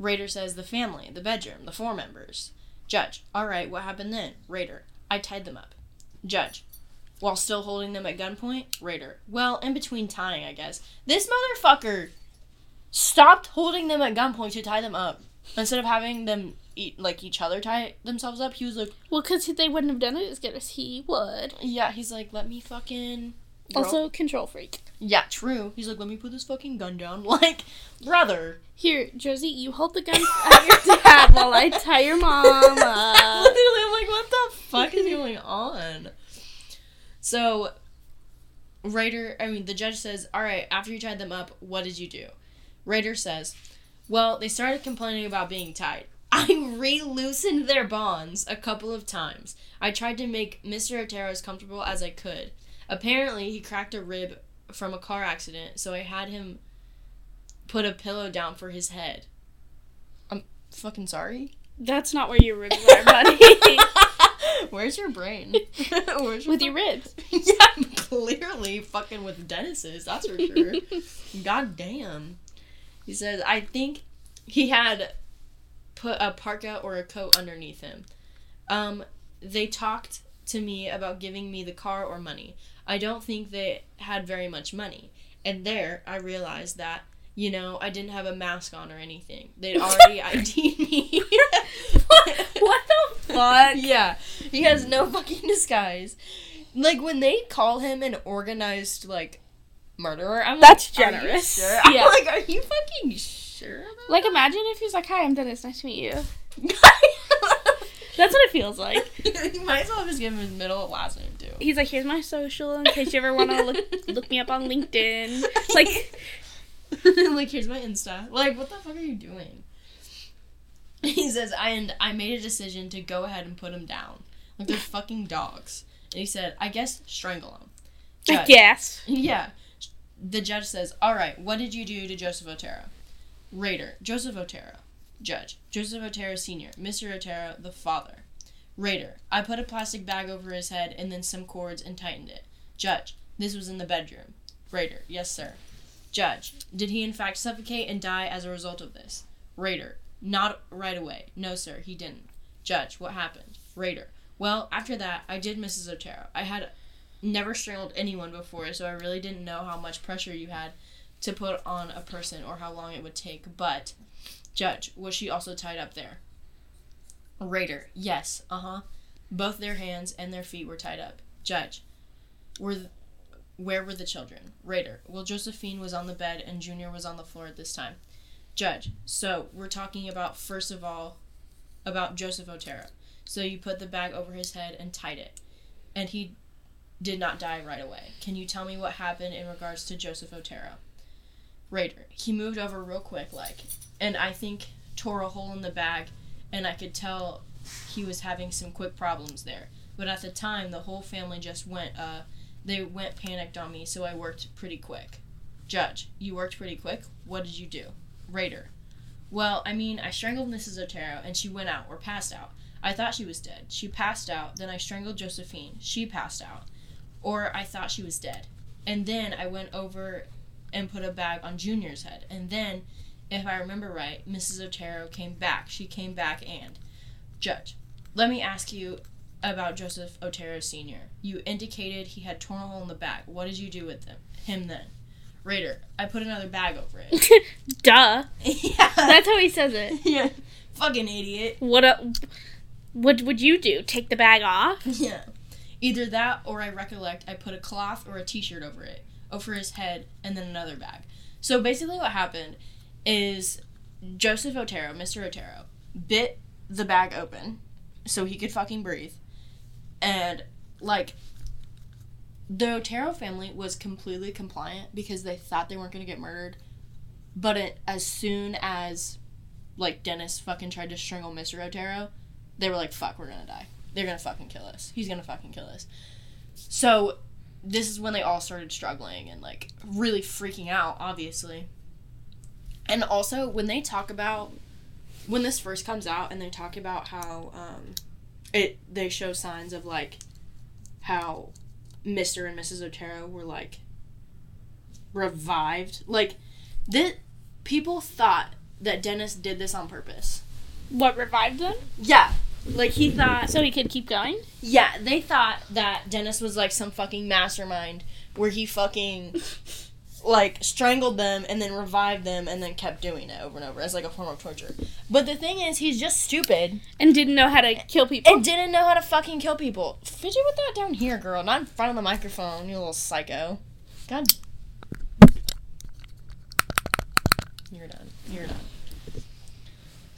Rader says, The family, the bedroom, the four members. Judge, all right, what happened then? Rader, I tied them up. Judge, while still holding them at gunpoint? Rader, well, in between tying, I guess. This motherfucker stopped holding them at gunpoint to tie them up. Instead of having them eat, like each other tie themselves up, he was like, Well, because they wouldn't have done it as good as he would. Yeah, he's like, let me fucking. Girl. Also, control freak. Yeah, true. He's like, let me put this fucking gun down. [LAUGHS] Like, brother. Here, Josie, you hold the gun at your [LAUGHS] dad while I tie your mom [LAUGHS] Literally. I'm like, what the fuck is going on? So, Rader, I mean, the judge says, all right, after you tied them up, what did you do? Rader says, well, they started complaining about being tied. I re loosened their bonds a couple of times. I tried to make Mr. Otero as comfortable as I could. Apparently, he cracked a rib from a car accident, so I had him put a pillow down for his head. I'm fucking sorry. That's not where your ribs are, buddy. [LAUGHS] Where's your brain? [LAUGHS] Where's With your ribs. [LAUGHS] yeah, clearly fucking with Dennis's, that's for sure. God damn. He says, I think he had put a parka or a coat underneath him. Um, they talked to me about giving me the car or money. I don't think they had very much money. And there, I realized that, you know, I didn't have a mask on or anything. They'd already [LAUGHS] ID'd me. [LAUGHS] what the fuck? Yeah, he has no fucking disguise. Like when they call him an organized like murderer, I'm That's like, "Are you generous." sure? I'm like, are you fucking sure? About Like, imagine if he was like, "Hi, I'm Dennis. Nice to meet you." [LAUGHS] that? That's what it feels like. [LAUGHS] you might as well just give him his middle and last name too. He's like, "Here's my social in case you ever want to look [LAUGHS] look me up on LinkedIn." Like, [LAUGHS] like here's my Insta. Like what the fuck are you doing? He says, I and I made a decision to go ahead and put him down. Like they're fucking dogs. And he said, I guess strangle him. I guess. Yeah. The judge says, All right, what did you do to Joseph Otero? Rader, Joseph Otero. Judge, Joseph Otero Sr., Mr. Otero, the father. Rader, I put a plastic bag over his head and then some cords and tightened it. Judge, This was in the bedroom. Rader, yes, sir. Judge, did he in fact suffocate and die as a result of this? Rader, not right away. No, sir, he didn't. Judge, what happened? Rader, well, after that, I did Mrs. Otero. I had never strangled anyone before, so I really didn't know how much pressure you had to put on a person or how long it would take. But, Judge, was she also tied up there? Rader, yes, uh huh. Both their hands and their feet were tied up. Judge, were th- where were the children? Rader, well, Josephine was on the bed and Junior was on the floor at this time. Judge, so we're talking about first of all about Joseph Otero. So you put the bag over his head and tied it, and he did not die right away. Can you tell me what happened in regards to Joseph Otero? Rader, he moved over real quick, like, and I think tore a hole in the bag, and I could tell he was having some quick problems there. But at the time, the whole family just went, uh, they went panicked on me, so I worked pretty quick. Judge, you worked pretty quick? What did you do? Rader, well, I mean, I strangled Mrs. Otero, and she went out, or passed out. I thought she was dead. She passed out, then I strangled Josephine. She passed out. Or I thought she was dead. And then I went over and put a bag on Junior's head. And then, if I remember right, Mrs. Otero came back. She came back and. Judge, let me ask you about Joseph Otero Sr. You indicated he had torn a hole in the bag. What did you do with him, him then? Rader, I put another bag over it. [LAUGHS] Duh. [LAUGHS] yeah. That's how he says it. [LAUGHS] yeah. Fucking idiot. What a, what would you do? Take the bag off? Yeah. Either that or I recollect I put a cloth or a t shirt over it, over his head, and then another bag. So basically, what happened is Joseph Otero, Mr. Otero, bit the bag open so he could fucking breathe. And, like, the Otero family was completely compliant because they thought they weren't going to get murdered. But it, as soon as, like, Dennis fucking tried to strangle Mr. Otero, they were like, fuck, we're gonna die. They're gonna fucking kill us. He's gonna fucking kill us. So, this is when they all started struggling and, like, really freaking out, obviously. And also, when they talk about, when this first comes out and they talk about how, um, it, they show signs of, like, how Mr. and Mrs. Otero were, like, revived. Like, this, people thought that Dennis did this on purpose. What revived them? Yeah. Like he thought So he could keep going? Yeah, they thought that Dennis was like some fucking mastermind where he fucking like strangled them and then revived them and then kept doing it over and over as like a form of torture. But the thing is he's just stupid And didn't know how to kill people? and didn't know how to fucking kill people. Fidget with that down here, girl, not in front of the microphone, you little psycho. God You're done. You're done.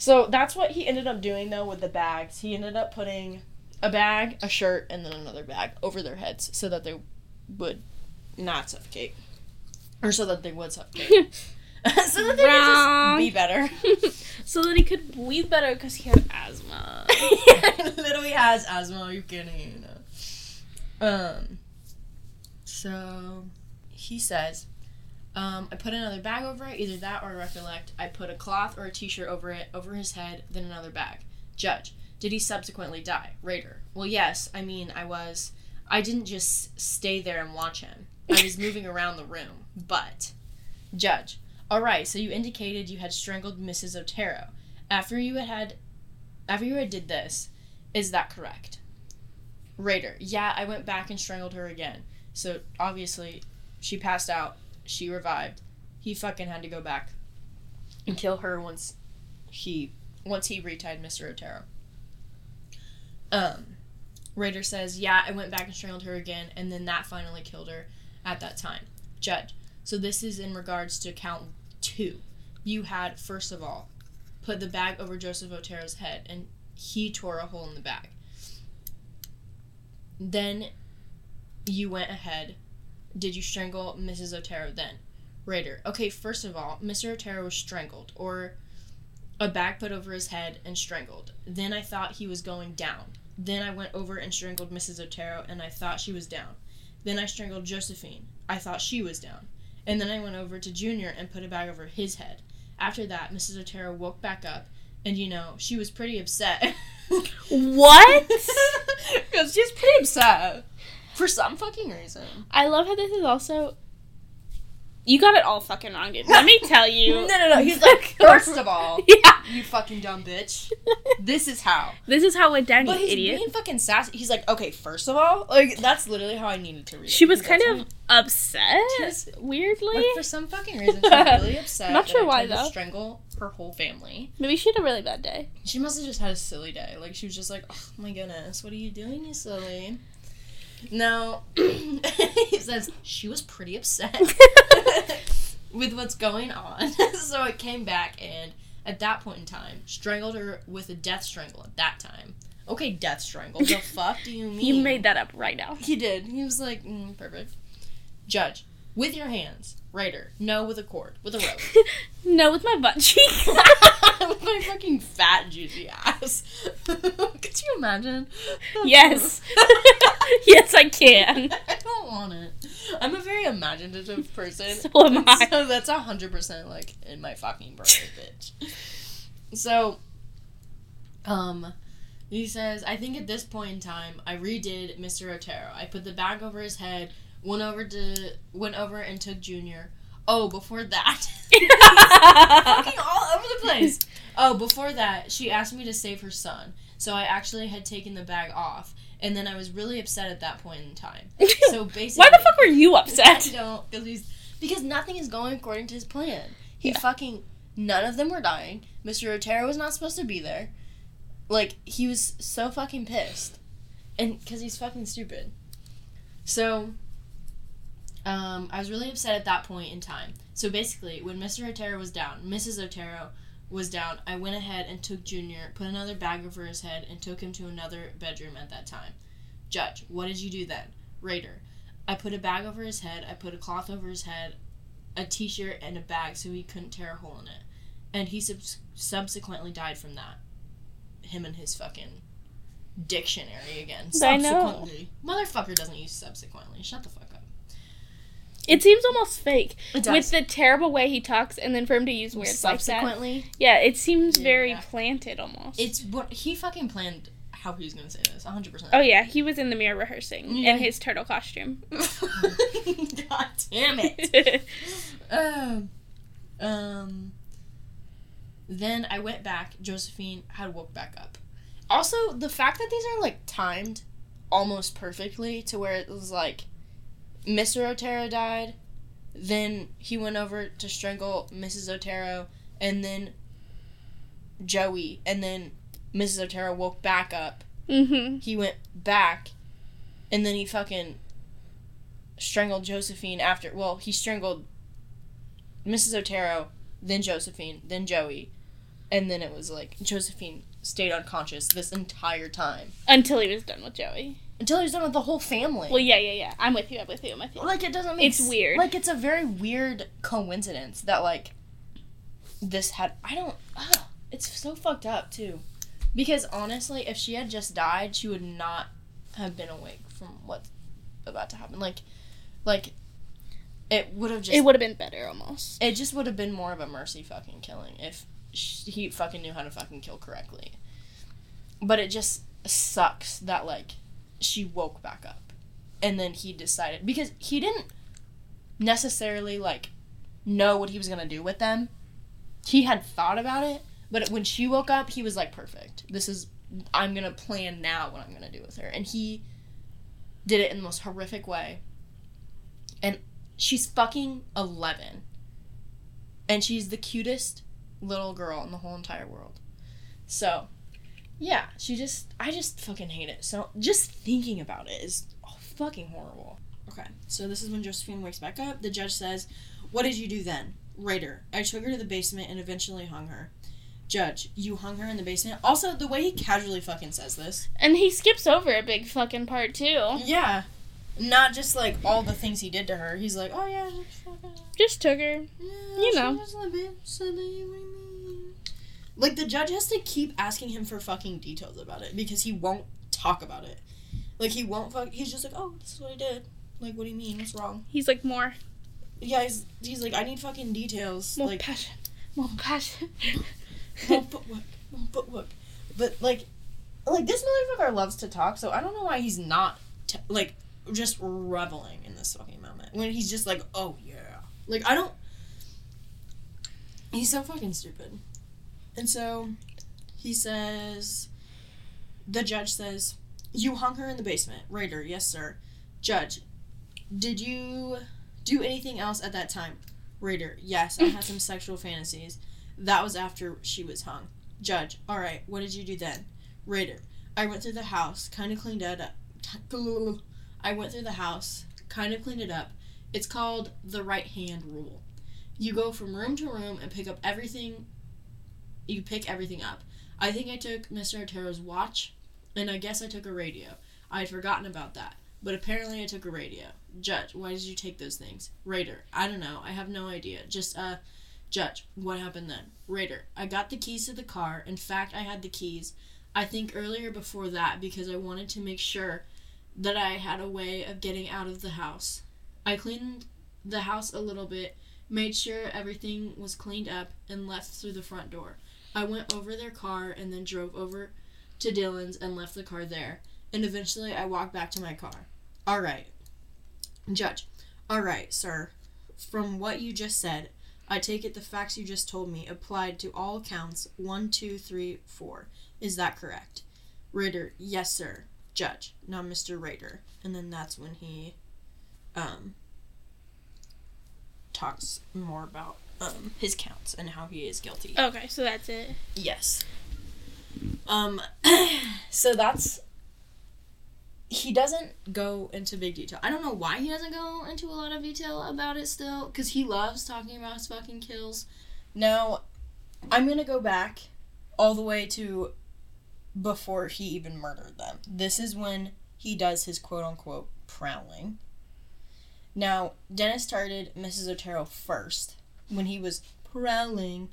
So that's what he ended up doing though with the bags. He ended up putting a bag, a shirt, and then another bag over their heads so that they would not suffocate. Or so that they would suffocate. [LAUGHS] [LAUGHS] so that they Wrong. would just be better. [LAUGHS] so that he could breathe better because he had asthma. literally has asthma. Are you kidding? Um. So he says, um, I put another bag over it. Either that or recollect. I put a cloth or a T-shirt over it, over his head, then another bag. Judge, did he subsequently die? Rader, well, yes. I mean, I was. I didn't just stay there and watch him. I was [LAUGHS] moving around the room. But, Judge, all right. So you indicated you had strangled Mrs. Otero after you had had, after you had did this. Is that correct? Rader, yeah, I went back and strangled her again. So obviously, she passed out. She revived. He fucking had to go back and kill her once he once he retied Mr. Otero. Um, Rader says, yeah, I went back and strangled her again, and then that finally killed her at that time. Judge, so this is in regards to count two. You had first of all put the bag over Joseph Otero's head, and he tore a hole in the bag. Then you went ahead. Did you strangle Mrs. Otero then? Rader. Okay, first of all, Mr. Otero was strangled, or a bag put over his head and strangled. Then I thought he was going down. Then I went over and strangled Mrs. Otero, and I thought she was down. Then I strangled Josephine. I thought she was down. And then I went over to Junior and put a bag over his head. After that, Mrs. Otero woke back up, and you know, she was pretty upset. [LAUGHS] what? [LAUGHS] Because she's pretty upset. For some fucking reason. I love how this is also. You got it all fucking wrong, dude. Let me [LAUGHS] tell you. No, no, no. He's like, [LAUGHS] first of all, yeah. you fucking dumb bitch. [LAUGHS] This is how. This is how it went down, But you he's idiot. being fucking sassy. He's like, okay, first of all, like that's literally how I needed to read. She it. was kind of upset, She's- weirdly. Like for some fucking reason, she's really upset. Not sure why, though. Strangle her whole family. Maybe she had a really bad day. She must have just had a silly day. Like she was just like, oh my goodness, what are you doing, you silly? No, [LAUGHS] he says she was pretty upset [LAUGHS] with what's going on. [LAUGHS] so it came back and at that point in time, strangled her with a death strangle at that time. Okay, death strangle. The fuck do you mean? You made that up right now. He did. He was like, mm, perfect. Judge, with your hands. Rader, no with a cord, with a rope. [LAUGHS] no, with my butt cheek. [LAUGHS] with my fucking fat, juicy ass. [LAUGHS] Could you imagine? yes. yes, I can. I don't want it. I'm a very imaginative person. So am I. So that's a hundred percent like in my fucking brain, bitch. So, um, he says, I think at this point in time, I redid Mr. Otero. I put the bag over his head, went over to went over and took Junior. Oh, before that, [LAUGHS] fucking all over the place. Oh, before that, she asked me to save her son. So I actually had taken the bag off, and then I was really upset at that point in time. [LAUGHS] So basically, Why the fuck were you I upset? don't, because he's because nothing is going according to his plan. He Yeah. fucking none of them were dying. Mr. Otero was not supposed to be there. Like he was so fucking pissed, and because he's fucking stupid. So, um, I was really upset at that point in time. So basically, when Mr. Otero was down, Mrs. Otero was down. I went ahead and took Junior, put another bag over his head, and took him to another bedroom at that time. Judge, what did you do then? Raider, I put a bag over his head, I put a cloth over his head, a t shirt, and a bag so he couldn't tear a hole in it. And he subs- subsequently died from that. Him and his fucking dictionary again. I know. Subsequently. Motherfucker doesn't use subsequently. Shut the fuck up. It seems almost fake It with the terrible way he talks, and then for him to use words like that. subsequently. Yeah, it seems very Yeah. planted almost. It's what he fucking planned how he was gonna say this. 100%. oh yeah, he was in the mirror rehearsing Yeah. in his turtle costume. [LAUGHS] God damn it. [LAUGHS] Um, um, then I went back. Josephine had woke back up. Also, the fact that these are like timed almost perfectly to where it was like Mr. Otero died, then he went over to strangle Mrs. Otero, and then Joey, and then Mrs. Otero woke back up. mm-hmm. He went back, and then he fucking strangled Josephine after. Well, he strangled Mrs. Otero, then Josephine, then Joey, and then it was like Josephine stayed unconscious this entire time Until he was done with Joey. until he was done with the whole family. Well, yeah, yeah, yeah. I'm with you. I'm with you. I'm with you. like it doesn't make It's s- weird. Like it's a very weird coincidence that like this had. I don't. ah, it's so fucked up too, because honestly, if she had just died, she would not have been awake from what's about to happen. Like, like it would have just. it would have been better almost. It just would have been more of a mercy fucking killing if he fucking knew how to fucking kill correctly. But it just sucks that like she woke back up and then he decided because he didn't necessarily like know what he was going to do with them. He had thought about it, but when she woke up, he was like perfect. This is I'm going to plan now what I'm going to do with her. And he did it in the most horrific way. And she's fucking 11 and she's the cutest little girl in the whole entire world. So, yeah, she just I just fucking hate it. So, just thinking about it is fucking horrible. Okay, so this is when Josephine wakes back up. The judge says, "What did you do then?" Rader, I took her to the basement and eventually hung her. Judge, you hung her in the basement. Also, the way he casually fucking says this. And he skips over a big fucking part too. Yeah. Not just like all the things he did to her. He's like, "Oh yeah, just Just took her. Yeah, You she know. was a bit silly with me. Like the judge has to keep asking him for fucking details about it because he won't talk about it. Like he won't fuck. He's just like, oh, this is what I did. Like, what do you mean? What's wrong? He's like more, Yeah, he's, he's like, I need fucking details. more like, passion, more passion. [LAUGHS] more footwork, more footwork. But like, like this motherfucker loves to talk, so I don't know why he's not t- like just reveling in this fucking moment when he's just like, oh yeah, like I don't. He's so fucking stupid, and so he says, the judge says, "You hung her in the basement, Rader. Yes, sir. Judge, did you do anything else at that time, Rader? Yes, I had some [LAUGHS] sexual fantasies. That was after she was hung. Judge, all right. What did you do then, Rader? I went through the house, kind of cleaned it up. I went through the house, kind of cleaned it up. It's called the right hand rule. You go from room to room and pick up everything. You pick everything up. I think I took Mr. Otero's watch, and I guess I took a radio. I had forgotten about that, but apparently I took a radio. Judge, why did you take those things? Rader, I don't know. I have no idea. Just, uh, Judge, what happened then? Rader, I got the keys to the car. In fact, I had the keys. I think earlier before that because I wanted to make sure that I had a way of getting out of the house. I cleaned the house a little bit, made sure everything was cleaned up, and left through the front door. I went over their car and then drove over to Dillons and left the car there. And eventually I walked back to my car. All right. Judge. All right, sir. From what you just said, I take it the facts you just told me applied to all counts one, two, three, four. Is that correct? Ritter, yes, sir. Judge, not Mr. Rader. And then that's when he um, talks more about um, his counts and how he is guilty. Okay, so that's it. Yes. Um, [CLEARS THROAT] so that's. He doesn't go into big detail. I don't know why he doesn't go into a lot of detail about it still, because he loves talking about his fucking kills. Now, I'm gonna go back all the way to before he even murdered them. This is when he does his quote unquote prowling. Now, Dennis started Mrs. Otero first when he was prowling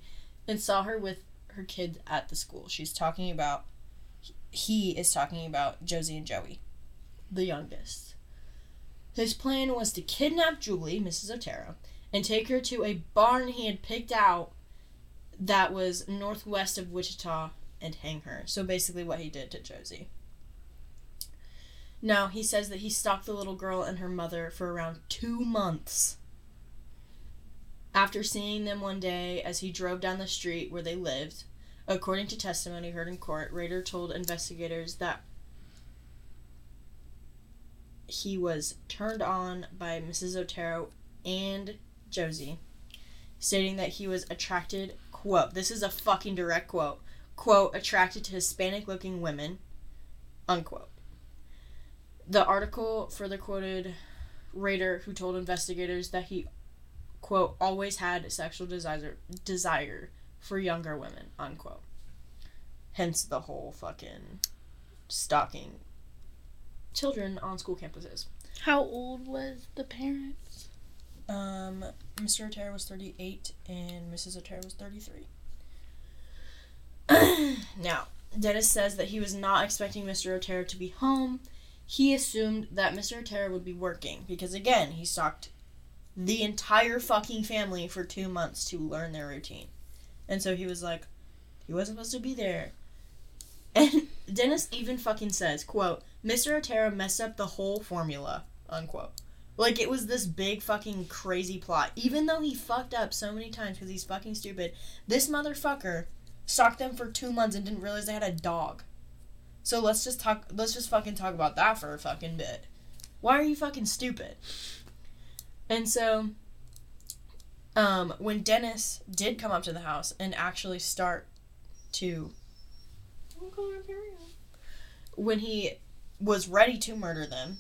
and saw her with her kids at the school. She's talking about, he is talking about Josie and Joey, the youngest. His plan was to kidnap Julie, Mrs. Otero, and take her to a barn he had picked out that was northwest of Wichita and hang her. So basically, what he did to Josie. Now, he says that he stalked the little girl and her mother for around two months. After seeing them one day as he drove down the street where they lived, according to testimony heard in court, Rader told investigators that he was turned on by Mrs. Otero and Josie, stating that he was attracted, quote, this is a fucking direct quote, quote, attracted to Hispanic looking women, unquote. The article further quoted Rader, who told investigators that he, quote, always had sexual desire, desire for younger women, unquote. Hence the whole fucking stalking children on school campuses. How old was the parents? Um, Mr. Otero was 38 and Mrs. Otero was 33. [CLEARS THROAT] now, Dennis says that he was not expecting Mr. Otero to be home. He assumed that Mr. Otero would be working because, again, he stalked the entire fucking family for two months to learn their routine. And so he was like, he wasn't supposed to be there. And [LAUGHS] Dennis even fucking says, quote, Mr. Otero messed up the whole formula, unquote. Like it was this big fucking crazy plot. Even though he fucked up so many times because he's fucking stupid, this motherfucker stalked them for two months and didn't realize they had a dog. So let's just talk. Let's just fucking talk about that for a fucking bit. Why are you fucking stupid? And so, um, when Dennis did come up to the house and actually start to, when he was ready to murder them,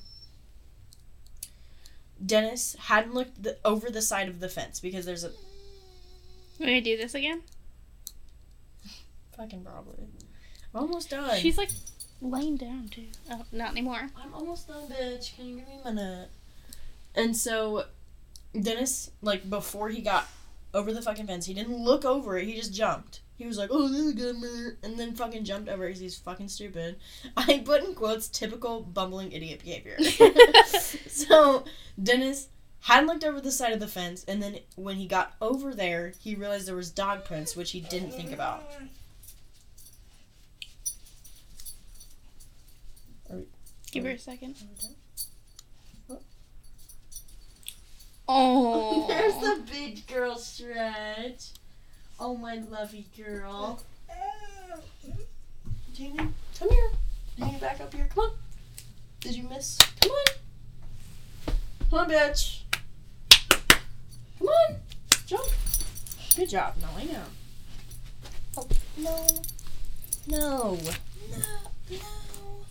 Dennis hadn't looked the, over the side of the fence because there's a We're gonna do this again? fucking probably. I'm almost done. She's like laying down too. Oh, not anymore. I'm almost done, bitch. Can you give me a minute? And so, Dennis, like, before he got over the fucking fence, he didn't look over it. He just jumped. He was like, oh, this is good, man. And then fucking jumped over because he's fucking stupid. [LAUGHS] I put in quotes, typical bumbling idiot behavior. [LAUGHS] so, Dennis hadn't looked over the side of the fence, and then when he got over there, he realized there was dog prints, which he didn't think about. Give her a second. Oh. There's the big girl stretch. Oh, my lovey girl. Jamie, come here. It back up here. Come on. Did you miss? Come on. Come on, bitch. Come on. Jump. Good job. Now I know. Oh, no. No. No. No.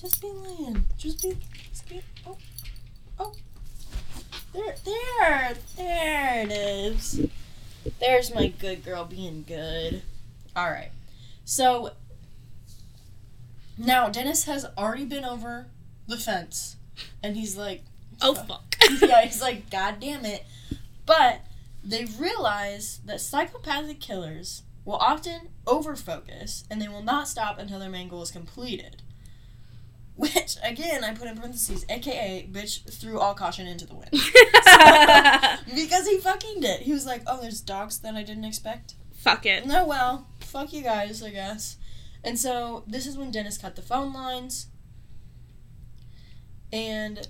Just be laying. Just be. Just be. Oh. There. There. It is. There's my good girl being good. All right. So now Dennis has already been over the fence, and he's like, Oh fuck. [LAUGHS] yeah, [LAUGHS] he's like, God damn it. But they realize that psychopathic killers will often overfocus and they will not stop until their main goal is completed. Which, again, I put in parentheses, aka, bitch threw all caution into the wind. [LAUGHS] because he fucking did. He was like, oh, there's dogs that I didn't expect. Fuck it. No, well, fuck you guys, I guess. And so this is when Dennis cut the phone lines. And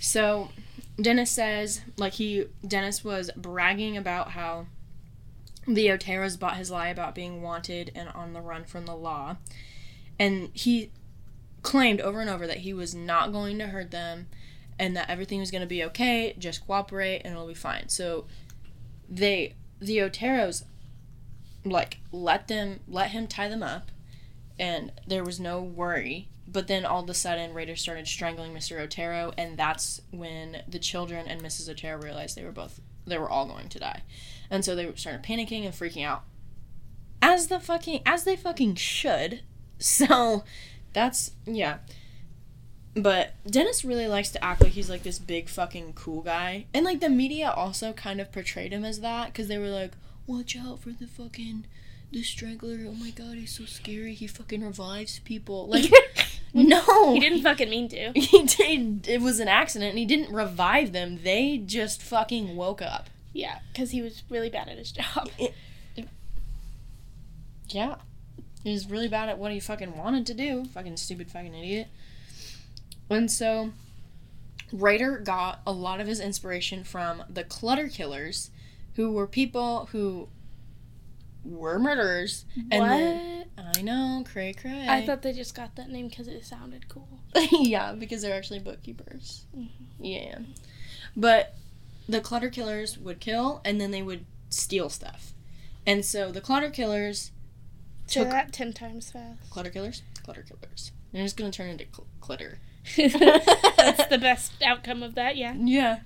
so Dennis says, like he Dennis was bragging about how the Oteros bought his lie about being wanted and on the run from the law. And he claimed over and over that he was not going to hurt them and that everything was going to be okay, just cooperate and it'll be fine. So they the Oteros like let them let him tie them up and there was no worry. But then all of a sudden raiders started strangling mr otero and that's when the children and mrs otero realized they were both they were all going to die. And so they started panicking and freaking out. As the fucking as they fucking should. [LAUGHS] So that's yeah but Dennis really likes to act like he's like this big fucking cool guy. And like the media also kind of portrayed him as that because they were like, watch out for the fucking the strangler. Oh my god, he's so scary. He fucking revives people. [LAUGHS] Like no. He didn't fucking mean to. [LAUGHS] He did. It was an accident and he didn't revive them. They just fucking woke up. Yeah, because he was really bad at his job. Yeah. He was really bad at what he fucking wanted to do. Fucking stupid fucking idiot. And so Rader got a lot of his inspiration from the Clutter Killers, who were people who were murderers. And what? then, I know, cray cray. I thought they just got that name because it sounded cool. [LAUGHS] yeah, because they're actually bookkeepers. Mhm. Yeah. But the Clutter Killers would kill and then they would steal stuff. And so the Clutter Killers Say took that ten times fast. Clutter Killers, Clutter Killers. They're just gonna turn into cl- Clutter. [LAUGHS] [LAUGHS] That's the best outcome of that, yeah. Yeah.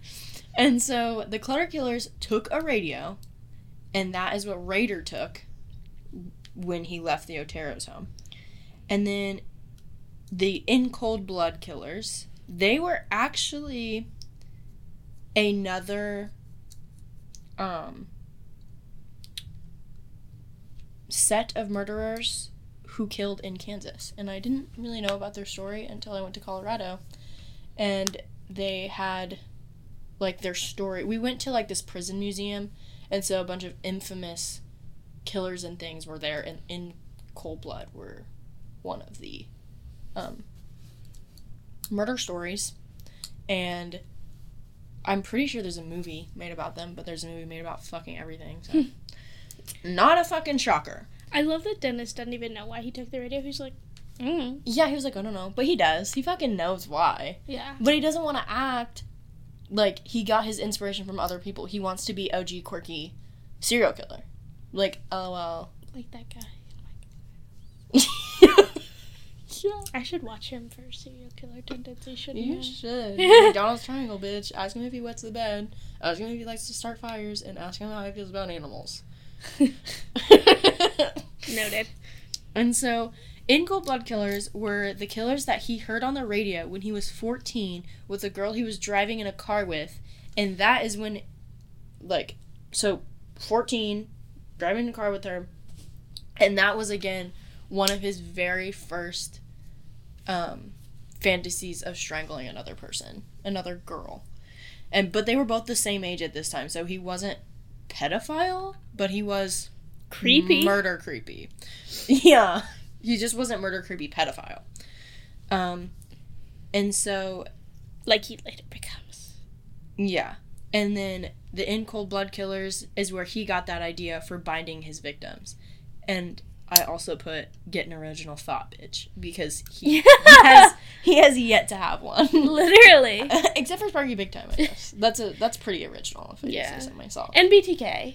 And so the Clutter Killers took a radio, and that is what Rader took when he left the Otero's home. And then the In Cold Blood Killers, they were actually another um set of murderers who killed in Kansas. And I didn't really know about their story until I went to Colorado. And they had like their story. We went to like this prison museum, and so a bunch of infamous killers and things were there, and in Cold Blood were one of the um, murder stories. And I'm pretty sure there's a movie made about them, but there's a movie made about fucking everything. So. [LAUGHS] Not a fucking shocker. I love that Dennis doesn't even know why he took the radio. He's like, mm, Yeah, he was like, I don't know. But he does. He fucking knows why. yeah. But he doesn't want to act like he got his inspiration from other people. He wants to be OG quirky serial killer. Like, lol. Like that guy. [LAUGHS] yeah. I should watch him for serial killer tendencies, shouldn't You I? should. [LAUGHS] McDonald's Triangle, bitch. Ask him if he wets the bed. Ask him if he likes to start fires, and ask him how he feels about animals. [LAUGHS] Noted. And so, in Cold Blood Killers were the killers that he heard on the radio when he was 14 with a girl he was driving in a car with. And that is when, like, so 14, driving in a car with her. And that was, again, one of his very first um, fantasies of strangling another person, another girl. And But they were both the same age at this time, so he wasn't pedophile, but he was Creepy. Murder creepy. [LAUGHS] Yeah. He just wasn't murder creepy pedophile. Um and so like he later becomes. yeah. And then the In Cold Blood Killers is where he got that idea for binding his victims. And I also put get an original thought, bitch, because he, he [LAUGHS] has he has yet to have one. [LAUGHS] Literally. [LAUGHS] Except for Sparky Big Time, I [LAUGHS] guess. That's a that's pretty original if I Yeah. say so myself. And BTK.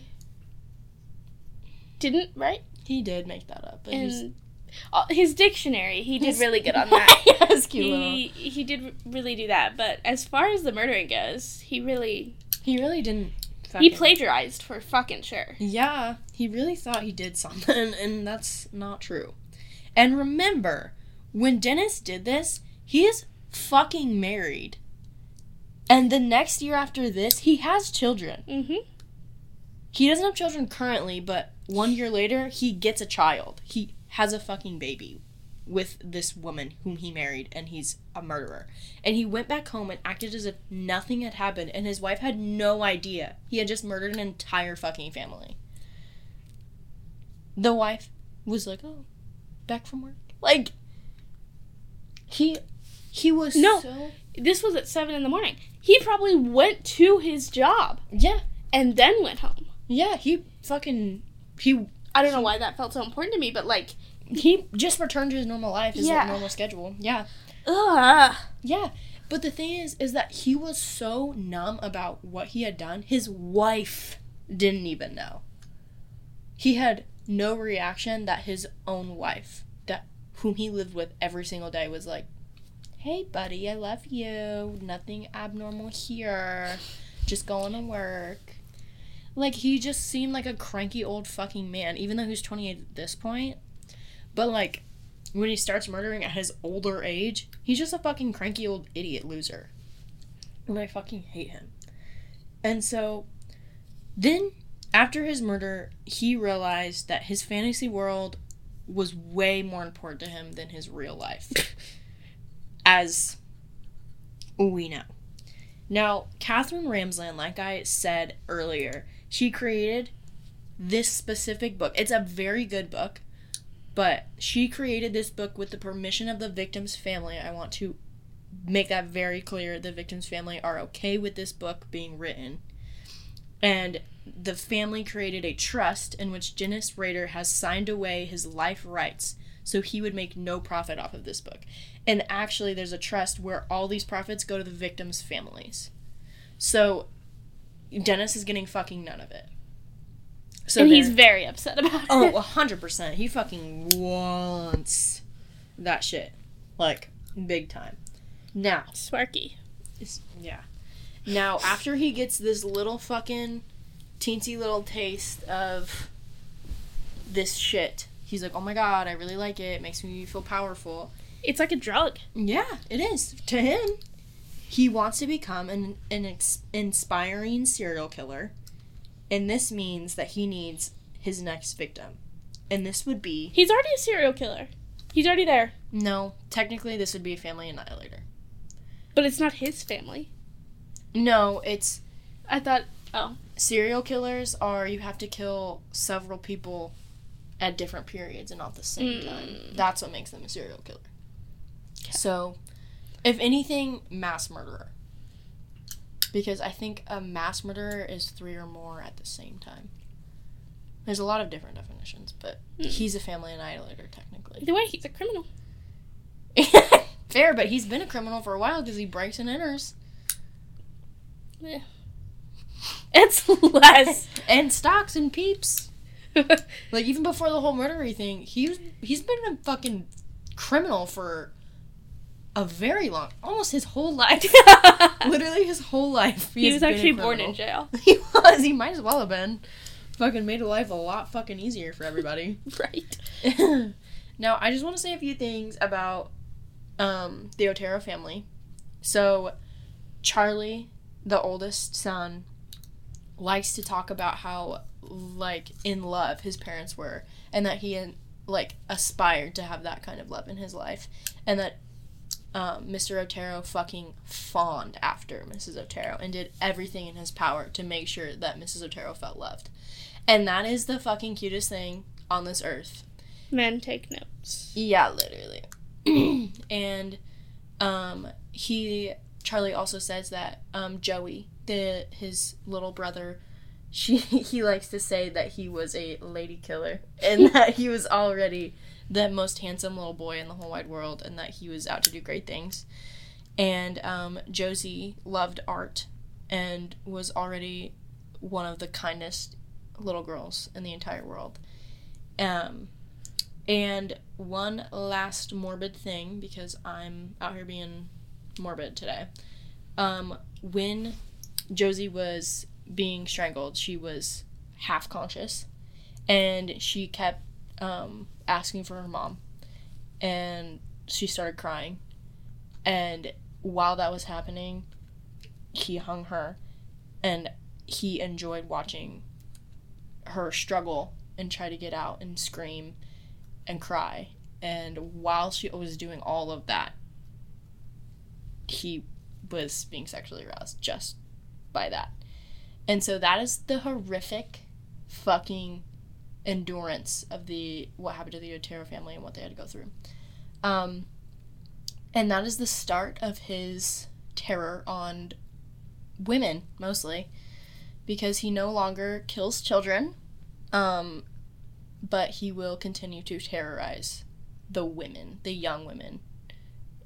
Didn't, right? He did make that up, but he's And uh, his dictionary, he did really good on that. it's cute. little- he he did really do that, but as far as the murdering goes, he really He really didn't. he plagiarized for fucking sure. Yeah, he really thought he did something, and that's not true. And remember, when Dennis did this, he is fucking married. And the next year after this, he has children. Mm-hmm. He doesn't have children currently, but one year later, he gets a child. He has a fucking baby with this woman whom he married, and he's a murderer. And he went back home and acted as if nothing had happened, and his wife had no idea. He had just murdered an entire fucking family. The wife was like, "Oh, back from work." Like he he was No. so This was at seven in the morning. He probably went to his job yeah and then went home. yeah he fucking he I don't know why that felt so important to me, but like, he just returned to his normal life, his Yeah. normal schedule. Yeah. ugh. Yeah. But the thing is is that he was so numb about what he had done, his wife didn't even know. He had no reaction that his own wife, that whom he lived with every single day was like, "Hey buddy, I love you. Nothing abnormal here. Just going to work." Like he just seemed like a cranky old fucking man even though he's 28 at this point. But like when he starts murdering at his older age, he's just a fucking cranky old idiot loser. And I fucking hate him. And so then after his murder, he realized that his fantasy world was way more important to him than his real life. [LAUGHS] As we know. Now, Katherine Ramsland, like I said earlier, she created this specific book. It's a very good book. But she created this book with the permission of the victim's family. I want to make that very clear. The victim's family are okay with this book being written. And the family created a trust in which Dennis Rader has signed away his life rights so he would make no profit off of this book. And actually, there's a trust where all these profits go to the victims' families. So Dennis is getting fucking none of it. So and he's very upset about oh, it. Oh, a hundred percent. He fucking wants that shit, like big time. Now, Sparky. yeah. Now, after he gets this little fucking teensy little taste of this shit, he's like, "Oh my god, I really like it. It makes me feel powerful." It's like a drug. Yeah, it is to him. He wants to become an an ex- inspiring serial killer, and this means that he needs his next victim, and this would be He's already a serial killer. He's already there. No, technically this would be a family annihilator. But it's not his family. No, it's I thought, oh. serial killers are you have to kill several people at different periods and not the same Mm. time. That's what makes them a serial killer. So, if anything, mass murderer. Because I think a mass murderer is three or more at the same time. There's a lot of different definitions, but Mm. he's a family annihilator technically. Either way, he's a criminal. [LAUGHS] Fair, but he's been a criminal for a while because he breaks and enters. It's [LAUGHS] less. [LAUGHS] and stocks and peeps. [LAUGHS] Like even before the whole murdery thing, he was he's been a fucking criminal for a very long, almost his whole life. [LAUGHS] Literally his whole life. he has was actually born in jail. [LAUGHS] He was. He might as well have been. Fucking made life a lot fucking easier for everybody. Right. now, I just want to say a few things about um, the Otero family. So, Charlie, the oldest son, likes to talk about how, like, in love his parents were, and that he, like, aspired to have that kind of love in his life, and that um, Mr. Otero fucking fawned after Mrs. Otero and did everything in his power to make sure that Mrs. Otero felt loved. And that is the fucking cutest thing on this earth. Men take notes. Yeah, literally. [CLEARS THROAT] and um he Charlie also says that um Joey, the his little brother, she [LAUGHS] he likes to say that he was a lady killer and [LAUGHS] that he was already the most handsome little boy in the whole wide world and that he was out to do great things. And um, Josie loved art and was already one of the kindest little girls in the entire world. Um, and one last morbid thing because I'm out here being morbid today. Um, when Josie was being strangled, she was half conscious and she kept um, asking for her mom. And she started crying. And while that was happening, he hung her and he enjoyed watching her struggle and try to get out and scream and cry. And while she was doing all of that, he was being sexually aroused just by that. And so that is the horrific fucking endurance of the what happened to the Otero family and what they had to go through. Um, and that is the start of his terror on women mostly because he no longer kills children um, but he will continue to terrorize the women the young women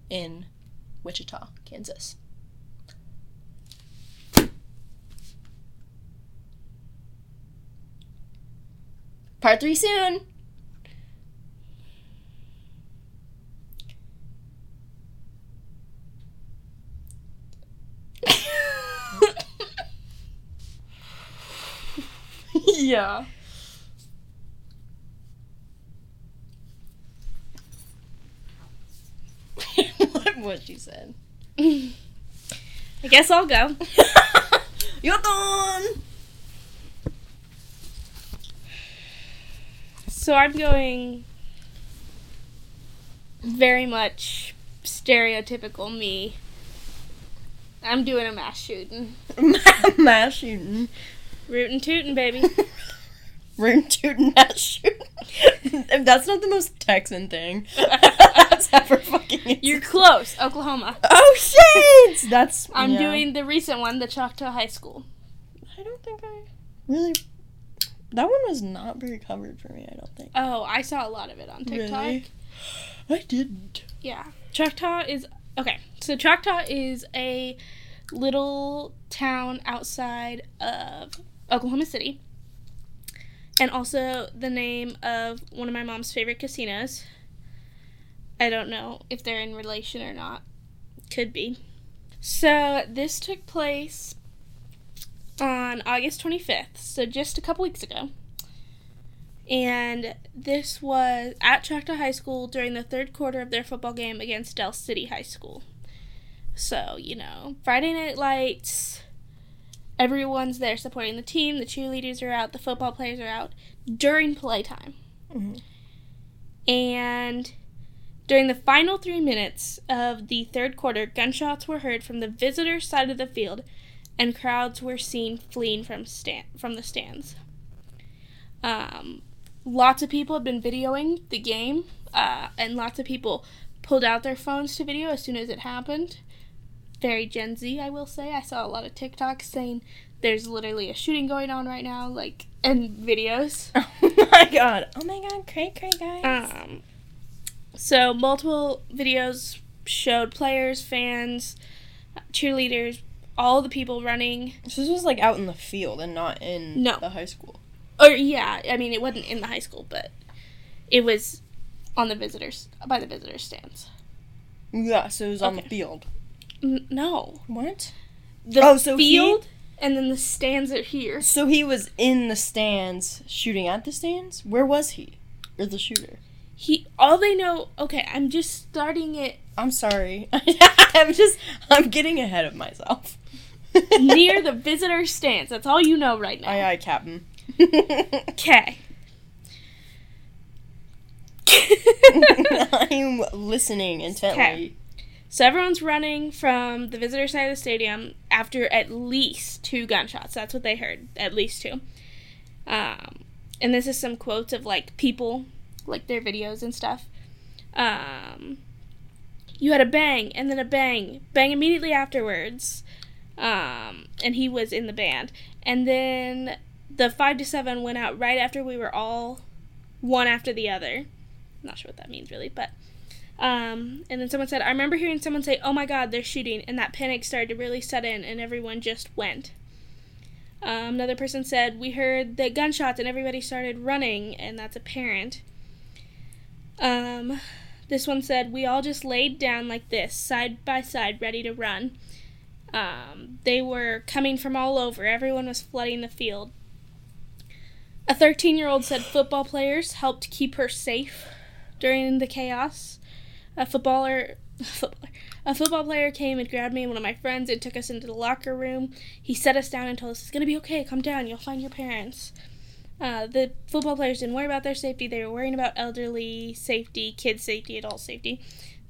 in wichita kansas part three soon [LAUGHS] yeah. [LAUGHS] what was she said? I guess I'll go. [LAUGHS] Your turn. So I'm going very much stereotypical me. I'm doing a mass shooting. [LAUGHS] Mass shooting. Rootin' tootin', baby. [LAUGHS] Root shooting, mass shooting. [LAUGHS] if that's not the most Texan thing that's ever fucking. You're close, Oklahoma. Oh shit! That's. I'm yeah. doing the recent one, the Choctaw High School. I don't think I really. That one was not very covered for me. I don't think. Oh, I saw a lot of it on TikTok. Really? I didn't. Yeah. Choctaw is okay. So Choctaw is a little town outside of Oklahoma City. And also the name of one of my mom's favorite casinos. I don't know if they're in relation or not. Could be. So this took place on August 25th, so just a couple weeks ago. And this was at Choctaw High School during the third quarter of their football game against Del City High School. So, you know, Friday Night Lights, everyone's there supporting the team, the cheerleaders are out, the football players are out during playtime. Mhm. And during the final three minutes of the third quarter, gunshots were heard from the visitors' side of the field, and crowds were seen fleeing from stand from the stands. Um, lots of people have been videoing the game, uh, and lots of people pulled out their phones to video as soon as it happened. Very Gen Z, I will say. I saw a lot of TikToks saying there's literally a shooting going on right now, like, and videos. [LAUGHS] Oh my god. Oh my god. Cray cray guys. Um, so multiple videos showed players, fans, cheerleaders, all the people running. so this was like out in the field and not in No. the high school. Or yeah, I mean it wasn't in the high school, but it was on the visitors by the visitors stands. Yeah, so it was on the field. N- no, What? the Oh, so he- field and then the stands are here. So he was in the stands shooting at the stands? Where was he? Or the shooter? He all they know. Okay, I'm just starting it I'm sorry. [LAUGHS] I'm just I'm getting ahead of myself. [LAUGHS] near the visitor stands. That's all you know right now. Aye aye, Captain. [LAUGHS] Okay. [LAUGHS] I'm listening intently. So everyone's running from the visitor side of the stadium after at least two gunshots. That's what they heard, at least two. Um, and this is some quotes of like people, like their videos and stuff. Um, you had a bang and then a bang, bang immediately afterwards. Um, and he was in the band. And then the five to seven went out right after we were all one after the other. Not sure what that means really, but um, and then someone said, I remember hearing someone say, "Oh my God, they're shooting," and that panic started to really set in, and everyone just went. Um, another person said, We heard the gunshots and everybody started running, and that's apparent." Um, this one said, We all just laid down like this, side by side, ready to run. Um, they were coming from all over, everyone was flooding the field. A 13 year old said football players helped keep her safe during the chaos. A footballer, [LAUGHS] footballer a football player came and grabbed me and one of my friends and took us into the locker room. He set us down and told us, It's going to be okay. Come down. You'll find your parents. Uh, the football players didn't worry about their safety. They were worrying about elderly safety, kids' safety, adult safety.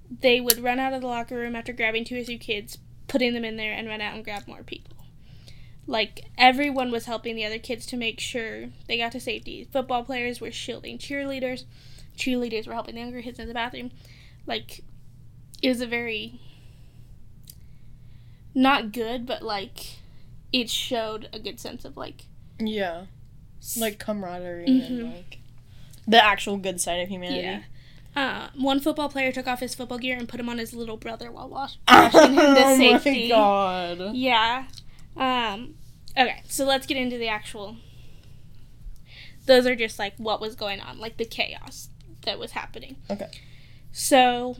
They would run out of the locker room after grabbing two or three kids, putting them in there, and run out and grab more people. Like, everyone was helping the other kids to make sure they got to safety. Football players were shielding cheerleaders. Cheerleaders were helping the younger kids in the bathroom. Like, it was a very not good, but like it showed a good sense of like Yeah. Like camaraderie Mhm. and like the actual good side of humanity. yeah. Uh, one football player took off his football gear and put him on his little brother while wash- [LAUGHS] washing him to oh safety. my god. Yeah. Um, okay, so let's get into the actual. Those are just like what was going on, like the chaos that was happening. Okay. So,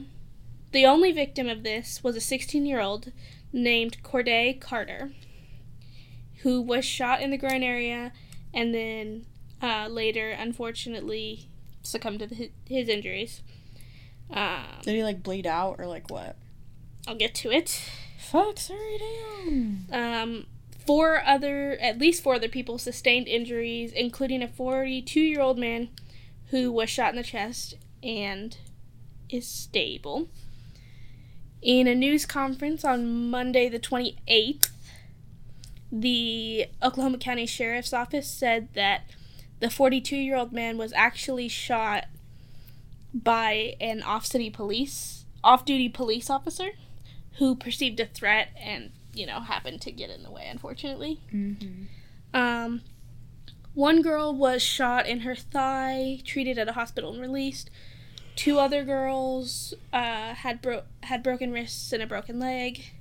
the only victim of this was a 16 year old named Corday Carter, who was shot in the groin area and then uh, later, unfortunately, succumbed to the, his injuries. Um, Did he like bleed out or like what? I'll get to it. Fuck, sorry, damn. Um, four other, at least four other people sustained injuries, including a 42 year old man who was shot in the chest and is stable. In a news conference on Monday, the 28th, the Oklahoma County Sheriff's Office said that the 42 year old man was actually shot by an off city police, off duty police officer who perceived a threat and, you know, happened to get in the way, unfortunately. Mm-hmm. Um, one girl was shot in her thigh, treated at a hospital and released. Two other girls uh, had bro- had broken wrists and a broken leg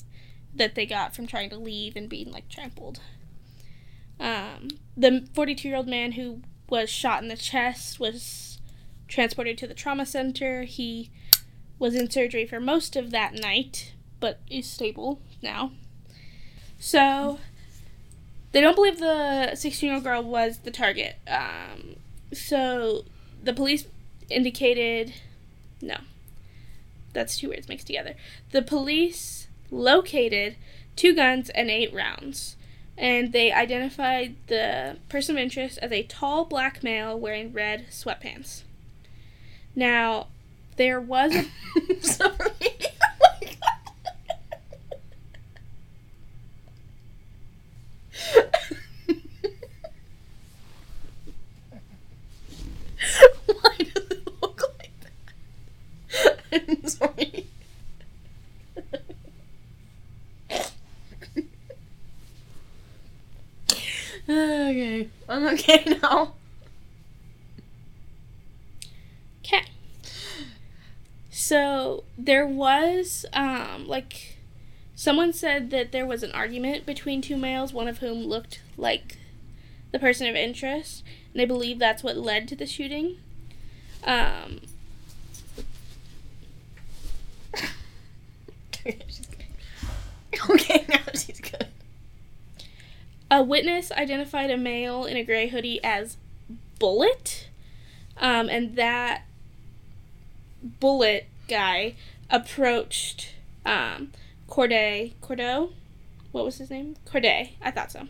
that they got from trying to leave and being like trampled. Um, the 42 year old man who was shot in the chest was transported to the trauma center. He was in surgery for most of that night, but is stable now. So they don't believe the 16 year old girl was the target. Um, so the police indicated no. That's two words mixed together. The police located two guns and eight rounds. And they identified the person of interest as a tall black male wearing red sweatpants. Now, there was a [LAUGHS] sorry. [LAUGHS] Oh. [LAUGHS] Why does it look like that? I'm sorry. Okay. I'm okay [LAUGHS] now. Okay. So there was um like someone said that there was an argument between two males, one of whom looked like the person of interest, and they believe that's what led to the shooting. Um Okay, she's [LAUGHS] good. Okay, now she's good. A witness identified a male in a gray hoodie as Bullet, um, and that Bullet guy approached um, Corday Cordeau. What was his name? Corday. I thought so.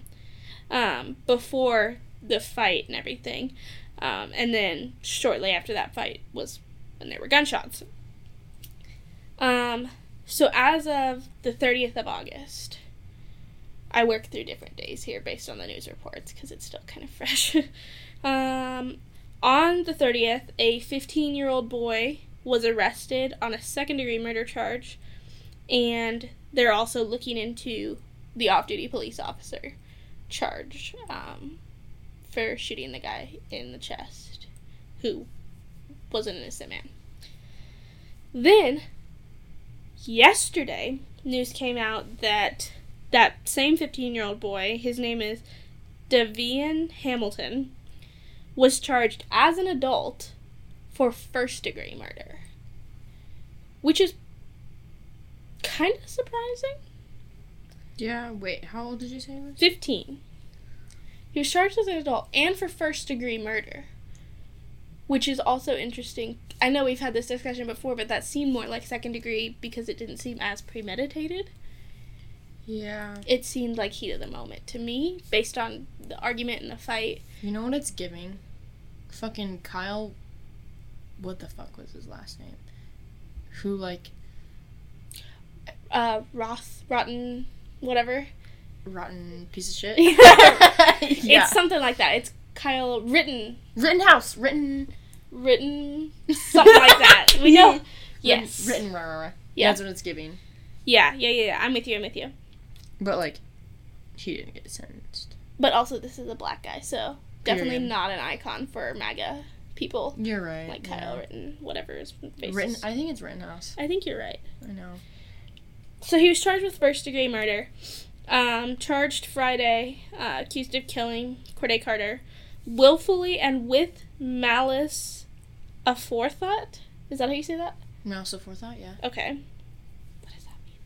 Um, before the fight and everything, um, and then shortly after that fight was when there were gunshots. Um, so as of the thirtieth of August. I work through different days here based on the news reports because it's still kind of [LAUGHS] fresh. um, on the 30th, a 15 year old boy was arrested on a second degree murder charge, and they're also looking into the off-duty police officer charge um, for shooting the guy in the chest, who was an innocent man. Then, yesterday, news came out that that same 15-year-old boy, his name is Devian Hamilton, was charged as an adult for first-degree murder, which is kind of surprising. Yeah, wait, how old did you say he was? 15. He was charged as an adult and for first degree murder. Which is also interesting. I know we've had this discussion before, but that seemed more like second degree because it didn't seem as premeditated. Yeah. It seemed like heat of the moment to me, based on the argument and the fight. You know what it's giving? Fucking Kyle. What the fuck was his last name? Who, like, Uh, Roth, Rotten, whatever. rotten piece of shit? [LAUGHS] [LAUGHS] yeah. It's something like that. It's Kyle Written, Rittenhouse. Written. written, something like that. We [LAUGHS] know. Yes. Written. Rah, rah, rah. Yeah. That's what it's giving. Yeah, yeah, yeah, yeah. I'm with you. I'm with you. But, like, he didn't get sentenced. But also, this is a black guy, so definitely Period. not an icon for MAGA people You're right. like yeah. Kyle Written, whatever his face. Written. I think it's Rittenhouse. I think you're right. I know. So he was charged with first degree murder. Um, charged Friday, uh, accused of killing Corday Carter, willfully and with malice aforethought. Is that how you say that? Malice aforethought. Yeah. Okay. What does that mean?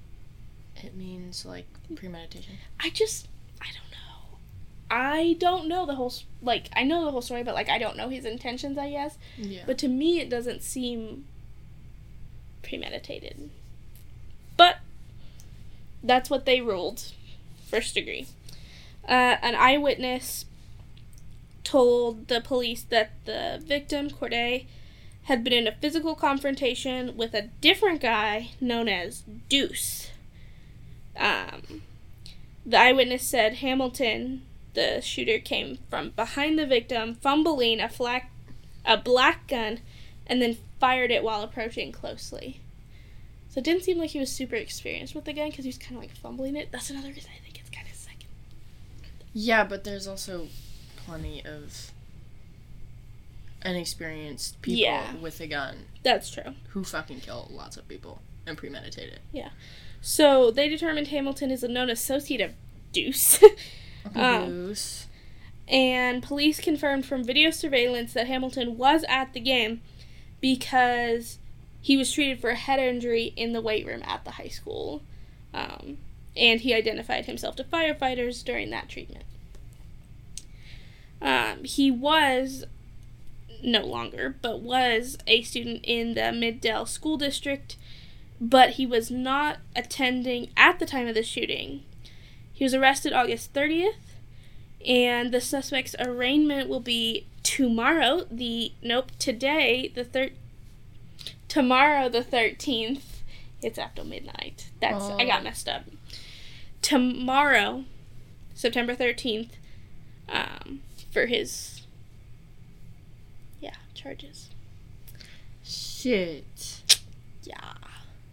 It means like premeditation. I just, I don't know. I don't know the whole, like, I know the whole story, but, like, I don't know his intentions, I guess. Yeah. But to me, it doesn't seem premeditated. But that's what they ruled. First degree. Uh, an eyewitness told the police that the victim, Corday, had been in a physical confrontation with a different guy known as Deuce. Um, the eyewitness said Hamilton, the shooter, came from behind the victim, fumbling a flat a black gun and then fired it while approaching closely. So it didn't seem like he was super experienced with the gun because he was kind of like fumbling it. That's another reason I think it's kind of second. Yeah, but there's also plenty of inexperienced people Yeah. with a gun That's true. who fucking kill lots of people and premeditate it. So they determined Hamilton is a known associate of Deuce. [LAUGHS] Um, and police confirmed from video surveillance that Hamilton was at the game because he was treated for a head injury in the weight room at the high school. Um, and he identified himself to firefighters during that treatment. Um, he was no longer, but was a student in the Mid-Del School District, but he was not attending at the time of the shooting. He was arrested August 30th, and the suspect's arraignment will be tomorrow. The nope, today the third. Tomorrow the thirteenth. It's after midnight. That's I got Oh. messed up. Tomorrow, September thirteenth, um, for his. Yeah, charges. Shit.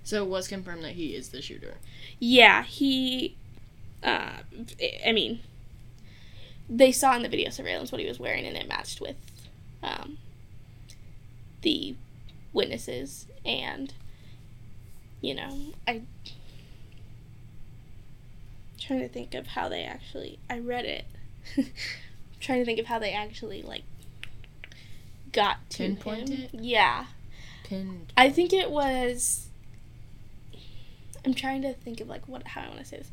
So it was confirmed that he is the shooter. Yeah, he. Uh, I mean, they saw in the video surveillance what he was wearing, and it matched with um, the witnesses. And, you know, I. trying to think of how they actually. I read it. [LAUGHS] trying to think of how they actually, like, got to Pinpoint him. it? Yeah. Pinned. I think it was. I'm trying to think of like what how I want to say this.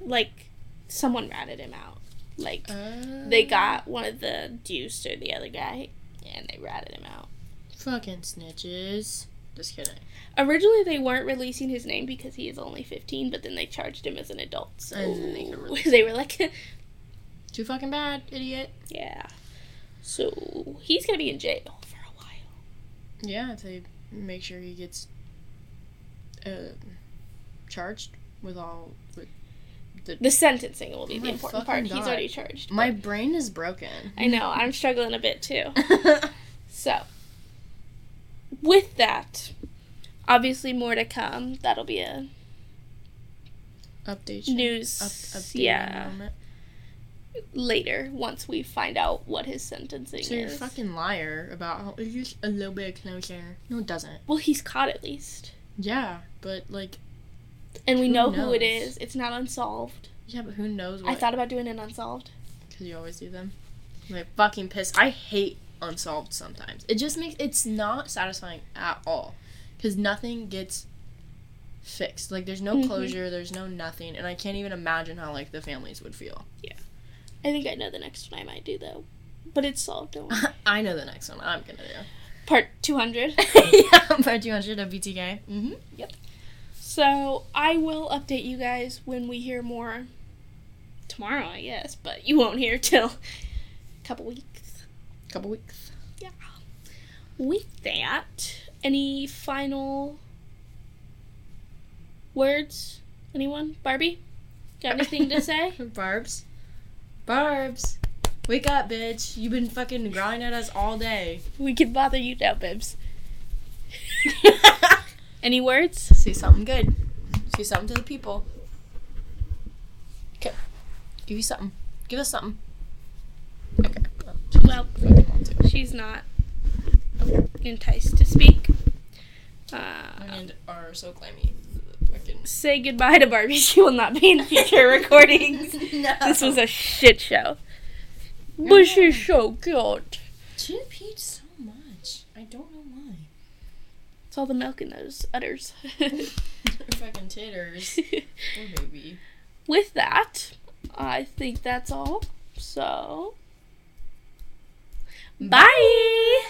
Like, someone ratted him out. Like Uh, they got one of the Deuce or the other guy, and they ratted him out. fucking snitches. Just kidding. Originally, they weren't releasing his name because he is only 15, but then they charged him as an adult. So [LAUGHS] they were like, [LAUGHS] Too fucking bad, idiot. yeah. So he's gonna be in jail for a while. Yeah, they make sure he gets uh, charged with all with the. The sentencing will be Oh the important part. He's already charged. My brain is broken. I know. I'm struggling a bit too. [LAUGHS] So, with that, obviously more to come. That'll be a Update news. Up, update yeah, moment. later once we find out what his sentencing is. So you're a fucking liar about how it's just a little bit closer. No, it doesn't. well, he's caught at least, Yeah, but like, and we Who know who it knows? is. It's not unsolved. yeah, but who knows what? I thought about doing an unsolved. because you always do them. Like fucking pissed. I hate unsolved sometimes. It just makes it's not satisfying at all because nothing gets fixed. Like there's no Mhm. closure. There's no nothing, and I can't even imagine how like the families would feel. Yeah. I think I know the next one I might do though, but it's solved. Don't worry. [LAUGHS] I know the next one I'm gonna do. Part two hundred. [LAUGHS] yeah, part 200 of BTK. Mm-hmm. Yep. So I will update you guys when we hear more tomorrow, I guess, but you won't hear [LAUGHS] till a couple weeks. Couple weeks. Yeah. With that, any final words? Anyone? Barbie? Got anything to say? [LAUGHS] Barbs. Barbs. Wake up, bitch. You've been fucking grinding at us all day. We can bother you now, Bibs. [LAUGHS] Any words? Say something good. Say something to the people. Okay. Give you something. Give us something. Okay. Well, she's not enticed to speak. Uh, and are so clammy. Say goodbye to Barbie. [LAUGHS] She will not be in future [LAUGHS] recordings. no. This was a shit show. But she's so good. She peed so much. I don't know why. It's all the milk in those udders. [LAUGHS] fucking titters. [LAUGHS] Poor baby. With that, I think that's all. So, bye.